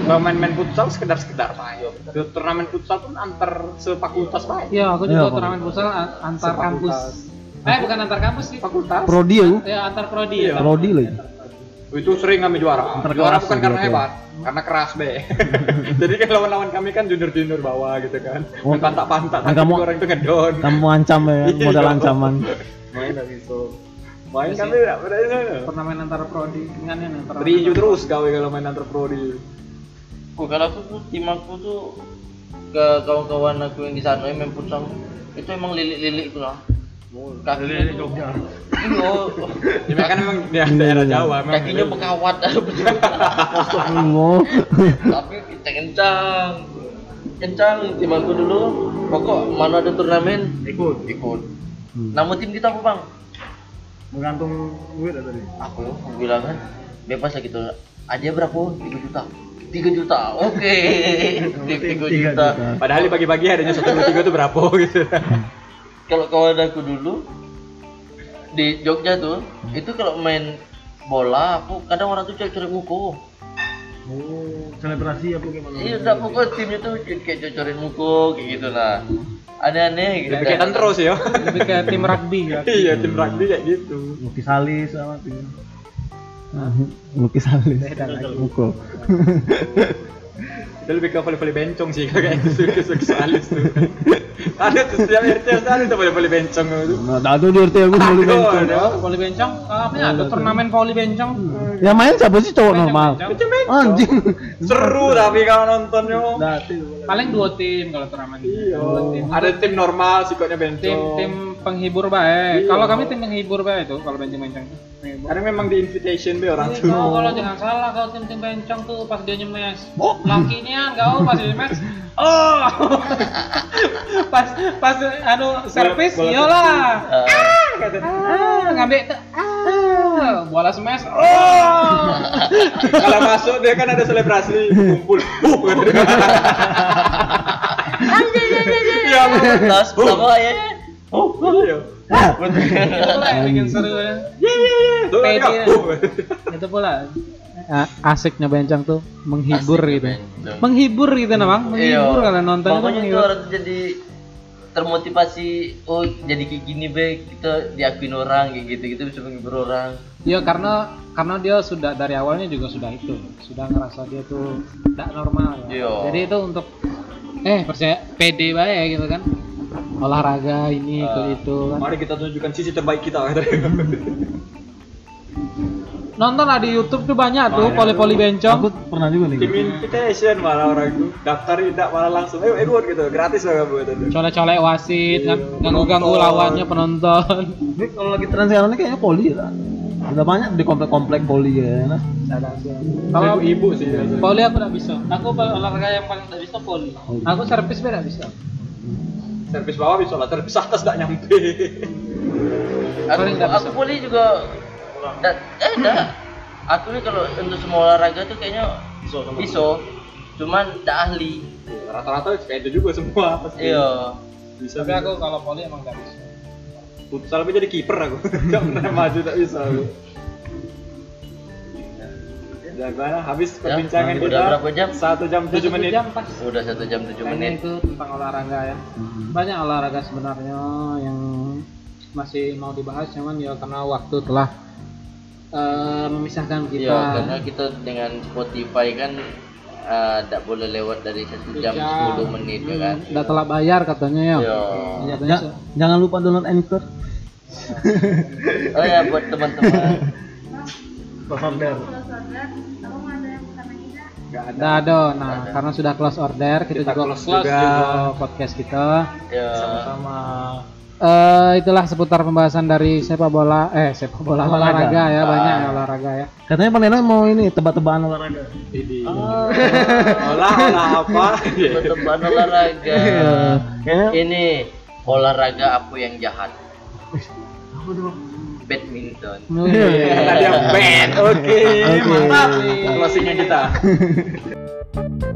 Kalau main-main futsal sekedar-sekedar main. Turnamen futsal pun antar sefakultas main. Iya, aku Iya, juga Pak. turnamen futsal antar kampus. Eh, bukan antar kampus sih. Fakultas. Prodi ya? Ya, antar prodi Iya. ya. Prodi lagi. itu sering kami juara. Antar juara bukan karena hebat, karena keras be. Jadi kan lawan-lawan kami kan junior-junior bawah gitu kan. Oh. Pantak-pantak, kamu- orang itu ngedon. Kamu ancam ya, Iya. modal ancaman. Main nggak bisa. Main Iya sih. tidak berani. Turnamen antar prodi dengan yang antar. Berinju terus gawe kalau main antar prodi. Oh, kalau aku tuh tim aku tuh ke kawan-kawan aku yang di sana yang main futsal itu emang lilik-lilik tuh lah. Kaki lilik Jogja. Iya. Ya kan memang di daerah Jawa memang. Kakinya bekawat Oh. tapi kencang kencang tim aku dulu pokok mana ada turnamen ikut ikut Hmm. nama tim kita apa bang Menggantung duit tadi. aku aku bilang kan bebas lah gitu. Aja berapa? Tiga juta. Tiga juta oke. Tiga juta. Padahal di pagi-pagi adanya satu dua tiga itu berapa gitu. kalau kawan aku dulu di Jogja tuh itu kalau main bola aku kadang orang tuh cari-cari muka Oh, selebrasi apa gimana? iya udah pokoknya timnya tuh kayak cocorin muka kayak gitu lah aneh-aneh gitu Demikian terus ya. Lebih ke tim rugby ya. Iya tim rugby kayak gitu. Lukis alis sama tim. Lukis alis. Mukul. Itu lebih ke volley-volley bencong sih kayak gitu seksualis tuh. Ada tuh setiap RT ada tuh volley-volley bencong itu. Nah, ada di RT aku Aduh, bencong. ada. Voli bencong, apa ya? Ada turnamen voli bencong. Yang main siapa sih cowok normal? Anjing. Seru tapi kalau nontonnya. Paling dua tim kalau turnamen. Iya. Ada tim normal sikapnya bencong. tim tim penghibur baik. Iya. Kalau kami tim penghibur baik itu kalau bencong-bencong. Penghibur. Karena memang di invitation be orang Ini tuh. kau kalau jangan salah kalau tim-tim bencong tuh pas dia nyemes. Lakinya kau pas dia nyemes. Oh. pas pas anu servis iyalah. Eh, Kata, Ah, ngambil ke ah, bola smash. Oh. Kalau masuk dia kan ada selebrasi kumpul. Uh, gitu. Iya, tas pertama ya Oh, iya. Pula yang bikin seru ya. Iya, iya, iya. Kan, uh. Itu pula. A- asiknya bencong tuh menghibur Asik gitu. bencong. menghibur gitu nah bang menghibur Iya. kalau nonton itu pokoknya itu tuh jadi termotivasi oh jadi kayak gini be kita diakuin orang kayak gitu gitu bisa menghibur orang ya karena karena dia sudah dari awalnya juga sudah itu sudah ngerasa dia tuh tidak normal ya. Iya. jadi itu untuk eh percaya pede baik gitu kan olahraga ini itu Ah. itu kan Mari kita tunjukkan sisi terbaik kita. nonton lah di YouTube tuh banyak tuh poli-poli Aku bencong pernah juga nih. Tim invitation malah orang itu daftar tidak malah langsung ayo ikut gitu gratis lah kamu itu. colek-colek wasit kan ganggu-ganggu Penonton. lawannya penonton Ini kalau lagi tren sekarang ini kayaknya poli ya. Udah banyak di komplek-komplek poli ya. Nah. kalau ibu sih poli aku tidak bisa aku olahraga yang paling tidak bisa poli Poli. aku servis beda bisa Servis bawah bisa lah, servis atas tidak nyampe. aku aku bisa. boleh juga da, eh dah aku nih kalau untuk semua olahraga tuh kayaknya bisa cuman tidak ahli Rata-rata kayak itu juga semua pasti. iya Bisa. tapi aku kalau poli emang tidak bisa futsal tapi jadi kiper aku. Enggak pernah maju tak bisa aku. Ya, gimana? Habis Ya, perbincangan udah kita. berapa jam? Satu jam tujuh menit. jam pas udah satu jam tujuh menit itu tentang olahraga ya banyak olahraga sebenarnya yang masih mau dibahas cuman ya karena waktu telah eh, memisahkan kita iya karena kita dengan Spotify kan tidak boleh lewat dari satu jam. 10 menit ya kan udah telah bayar katanya ya iya Katanya Ja- jangan lupa download Anchor. oh ya buat teman-teman Enggak ada. Udah ada. Nah, karena sudah close order, kita, Kita juga close close juga. juga podcast kita. ya Sama-sama. Eh itulah seputar pembahasan dari sepak bola, eh sepak bola olahraga, Olahraga. ya, Ah. banyak ya olahraga ya. Katanya Pak Nena mau ini tebak-tebakan olahraga. Ini. Olah, olah apa? teman olahraga Kayaknya ini olahraga apa yang jahat badminton Tadi yang band. Oke, Oke. mantap. Closingnya kita.